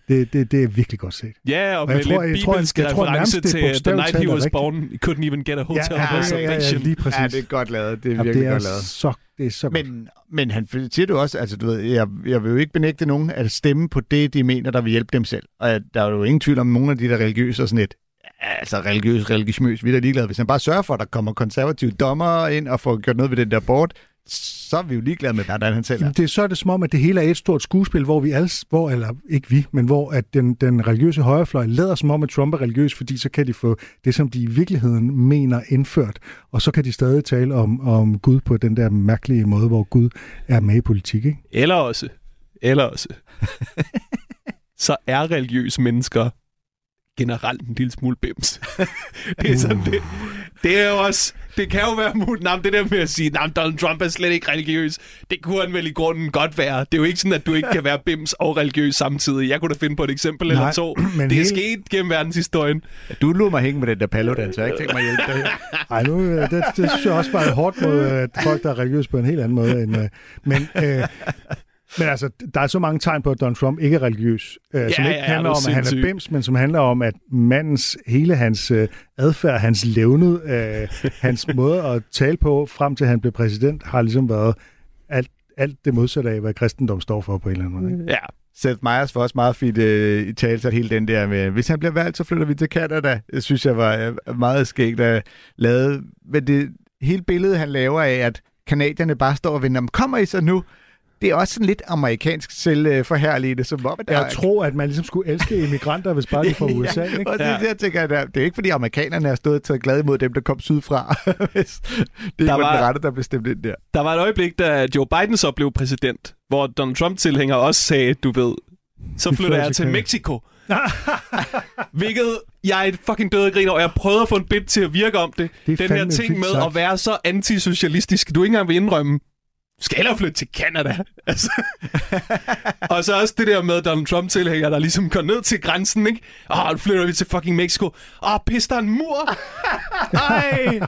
det, det, det er virkelig godt set. Ja, og, Og med jeg tror- lidt jeg tror- bibelsk jeg tror reference nærmest, det til The night he was born, he couldn't even get a hotel ja, ja, ja, reservation. ja, lige præcis. Ja, det er godt lavet. Det er Ja, virkelig det er godt lavet. så, det er så godt. Men, men han siger du også, altså du ved, jeg, jeg vil jo ikke benægte nogen at stemme på det, de mener, der vil hjælpe dem selv. Og at der er jo ingen tvivl om, nogle af de der religiøse og sådan et, altså religiøs, religiøs, vi er da ligeglade. Hvis han bare sørger for, at der kommer konservative dommer ind og får gjort noget ved den der bord, så er vi jo ligeglade med, hvordan han selv er. Jamen, det er så er det som om, at det hele er et stort skuespil, hvor vi alle, hvor, eller ikke vi, men hvor at den, den religiøse højrefløj lader som om, at Trump er religiøs, fordi så kan de få det, som de i virkeligheden mener indført, og så kan de stadig tale om, om Gud på den der mærkelige måde, hvor Gud er med i politik, ikke? Eller også, eller også, så er religiøse mennesker generelt en lille smule bims. det er sådan, det, det er jo også, det kan jo være muligt, nej, det der med at sige, nej, Donald Trump er slet ikke religiøs, det kunne han vel i grunden godt være. Det er jo ikke sådan, at du ikke kan være bims og religiøs samtidig. Jeg kunne da finde på et eksempel Nej, eller to. men det er hele- sket gennem verdenshistorien. Du lå mig hænge med den der palodans, så jeg har ikke tænkt mig at hjælpe dig. Ej, nu, øh, det, det synes jeg også var hårdt mod øh, folk, der er religiøse på en helt anden måde. End, øh, men, øh, men altså, der er så mange tegn på, at Donald Trump ikke er religiøs, øh, Ja, som ikke ja, handler er om, at han er sindssyg. bims, men som handler om, at mandens, hele hans øh, adfærd, hans levned, øh, hans måde at tale på, frem til han blev præsident, har ligesom været alt, alt det modsatte af, hvad kristendom står for på en eller anden måde. Ikke? Ja, Seth Meyers var også meget fint øh, i tale så hele den der med, hvis han bliver valgt, så flytter vi til Canada. Det synes jeg var øh, meget skægt at lave. Men det hele billede, han laver af, at kanadierne bare står og venter, "Men kommer I så nu? Det er også sådan lidt amerikansk selvforherligende, som om, der Jeg tror, at man ligesom skulle elske immigranter, hvis bare de fra USA. Ja, Ikke? og det, er det, jeg tænker, at der- det er ikke, fordi amerikanerne har stået og taget glad imod dem, der kom sydfra. Hvis det ikke var, den rette, der blev stemt ind der. Der var et øjeblik, da Joe Biden så blev præsident, hvor Donald Trump-tilhængere også sagde, du ved, så flytter jeg til. Mexico. Hvilket jeg er et fucking døde griner, og jeg prøvede at få en bit til at virke om det. Det Den her ting med sagt. at være så antisocialistisk, du ikke engang vil indrømme, skal hellere flytte til Canada. Altså. og så også det der med Donald Trump-tilhængere, der ligesom går ned til grænsen, ikke? Åh, nu flytter vi til fucking Mexico. Åh, pis, der er en mur. Ej,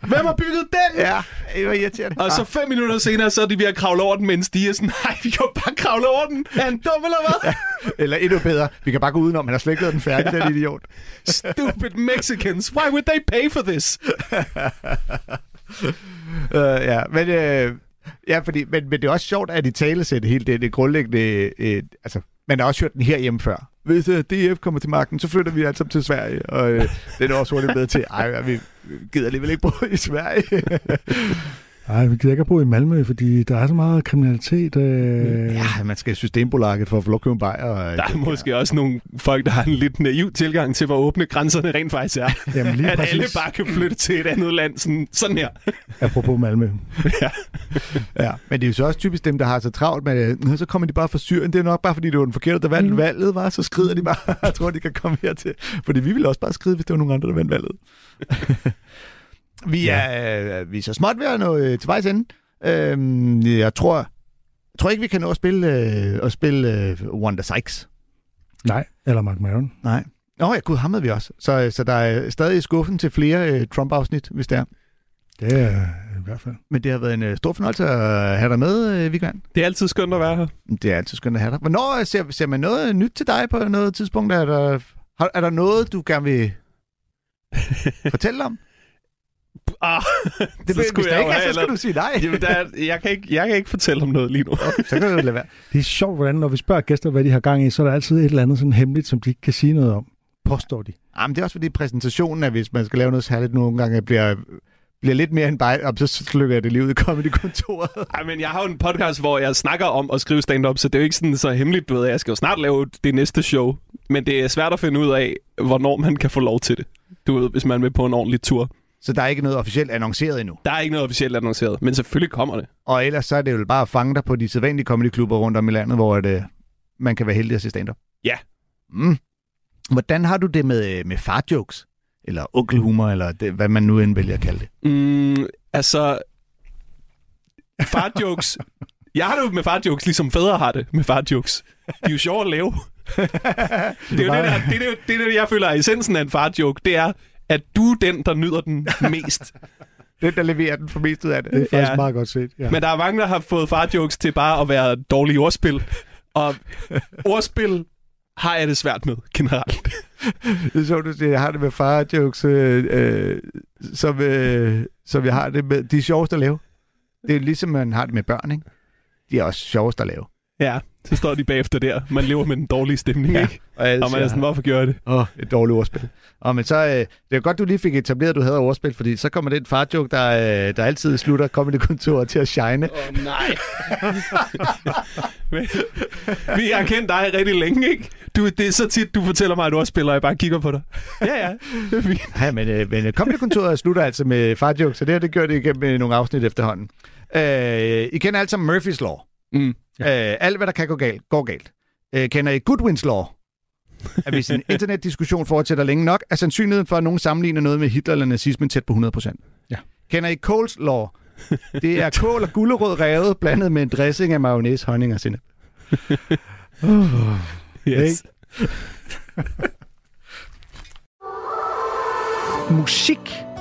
hvem har bygget den? Ja, det var irriterende. Og så fem minutter senere, så er de ved at kravle over den en stige. og Sådan, nej, vi kan bare kravle over den. Er han dum eller hvad? Eller endnu bedre, vi kan bare gå udenom, han har slet ikke den færdig, den idiot. Stupid Mexicans. Why would they pay for this? Uh, ja, men, uh, ja, fordi, men, men det er også sjovt, at i tale sætte hele det, det grundlæggende... Øh, altså, man har også hørt den her hjemme før. Hvis øh, uh, DF kommer til magten, så flytter vi alle sammen til Sverige. Og øh, det er også hurtigt blevet til, ej, vi gider alligevel ikke bo i Sverige. Nej, vi gider ikke at bo i Malmø, fordi der er så meget kriminalitet. Øh... ja, man skal i systembolaget for at få lov at købe en bajer. Og, Der er måske også nogle folk, der har en lidt naiv tilgang til, hvor åbne grænserne rent faktisk er. Jamen lige At præcis. alle bare kan flytte til et andet land. Sådan, sådan her. Apropos Malmø. Ja, men det er jo så også typisk dem, der har så travlt med, "Nå, så kommer de bare fra Syrien. Det er nok bare, fordi det var den forkerte, der vandt mm. valget, var. Så skrider de bare, jeg tror, de kan komme hertil. Fordi vi ville også bare skride, hvis det var nogen andre, der vandt valget. vi, er, øh, vi er så småt ved at nå øh, til vejs ende. Øhm, jeg tror, jeg tror ikke, vi kan nå at spille, øh, at spille øh, Wanda Sykes. Nej, eller Mark Maron. Nej. Nå ja, gud, ham havde vi også. Så, så der er stadig skuffen til flere øh, Trump-afsnit, hvis det er. Det er i hvert fald. Men det har været en øh, stor fornøjelse at have dig med, øh, Vigand. Det er altid skønt at være her. Det er altid skønt at have dig. Hvornår øh, ser, ser man noget nyt til dig på noget tidspunkt? Er der, har, er der noget, du gerne vil fortælle om? Ah, Det, så skulle jeg ikke er, så skal du sige nej. Jamen, der er, jeg, kan ikke, jeg kan ikke fortælle om noget lige nu. så kan du lade være. Det er sjovt, hvordan når vi spørger gæster, hvad de har gang i, så er der altid et eller andet sådan hemmeligt, som de ikke kan sige noget om. Påstår de. Jamen, det er også fordi præsentationen, at hvis man skal lave noget særligt nogle gange, bliver, bliver lidt mere end bare, og så slukker jeg det lige ud i comedy-kontoret. Ej, men jeg har jo en podcast, hvor jeg snakker om at skrive stand-up, så det er jo ikke sådan så hemmeligt, du ved. Jeg skal jo snart lave det næste show. Men det er svært at finde ud af, hvornår man kan få lov til det. Du ved, hvis man vil på en ordentlig tur. Så der er ikke noget officielt annonceret endnu. Der er ikke noget officielt annonceret, men selvfølgelig kommer det. Og ellers så er det jo bare at fange dig på de sædvanlige comedyklubber rundt om i landet, hvor det, man kan være heldig at se stand-up. Ja. Mm. Hvordan har du det med, med farjokes? Eller onkelhumor, eller det, hvad man nu end vælger at kalde det? Mm, altså, farjokes. Jeg har det jo med farjokes, ligesom fædre har det med farjokes. De er jo sjove at lave. det er jo det, der, det, er det, det, er det, jeg føler er essensen af en farjoke. Det er, at du er den, der nyder den mest. Den, der leverer den for mest ud af det. Det er faktisk Ja. meget godt set. Ja. Men der er mange, der har fået farjokes til bare at være dårlige ordspil. Og ordspil har jeg det svært med generelt. Det er sjovt, du siger, jeg har det med farjokes, øh, øh, som, øh, som jeg har det med. De er sjovest at lave. Det er ligesom, man har det med børn, ikke? De er også sjovest at lave. Ja, så står de bagefter der. Man lever med den dårlige stemning, ja. ikke? Og, Og man er sådan, hvorfor gjorde det? Åh, oh, et dårligt ordspil. Og men så, øh, det er godt, du lige fik etableret, at du havde ordspil, fordi så kommer den farjoke, der, øh, der altid slutter comedy-kontoret til at shine. Åh, oh, nej. Men, vi har kendt dig rigtig længe, ikke? Du, det er så tit, du fortæller mig, at du også spiller, og jeg bare kigger på dig. Ja, ja. Det er fint. Ja, men, øh, men øh, comedy-kontoret slutter altså med farjoke, så det her, det gør det igennem øh, nogle afsnit efterhånden. Øh, I kender altså Murphy's Law. Mm. Ja. Øh, alt, hvad der kan gå galt, går galt. Øh, kender I Goodwins Law? At hvis en internetdiskussion fortsætter længe nok, er sandsynligheden for, at nogen sammenligner noget med Hitler eller nazismen tæt på 100%. Ja. Kender I Coles Law? Det er kål og gulerod revet, blandet med en dressing af mayonnaise, honning og sennep. Yes. Musik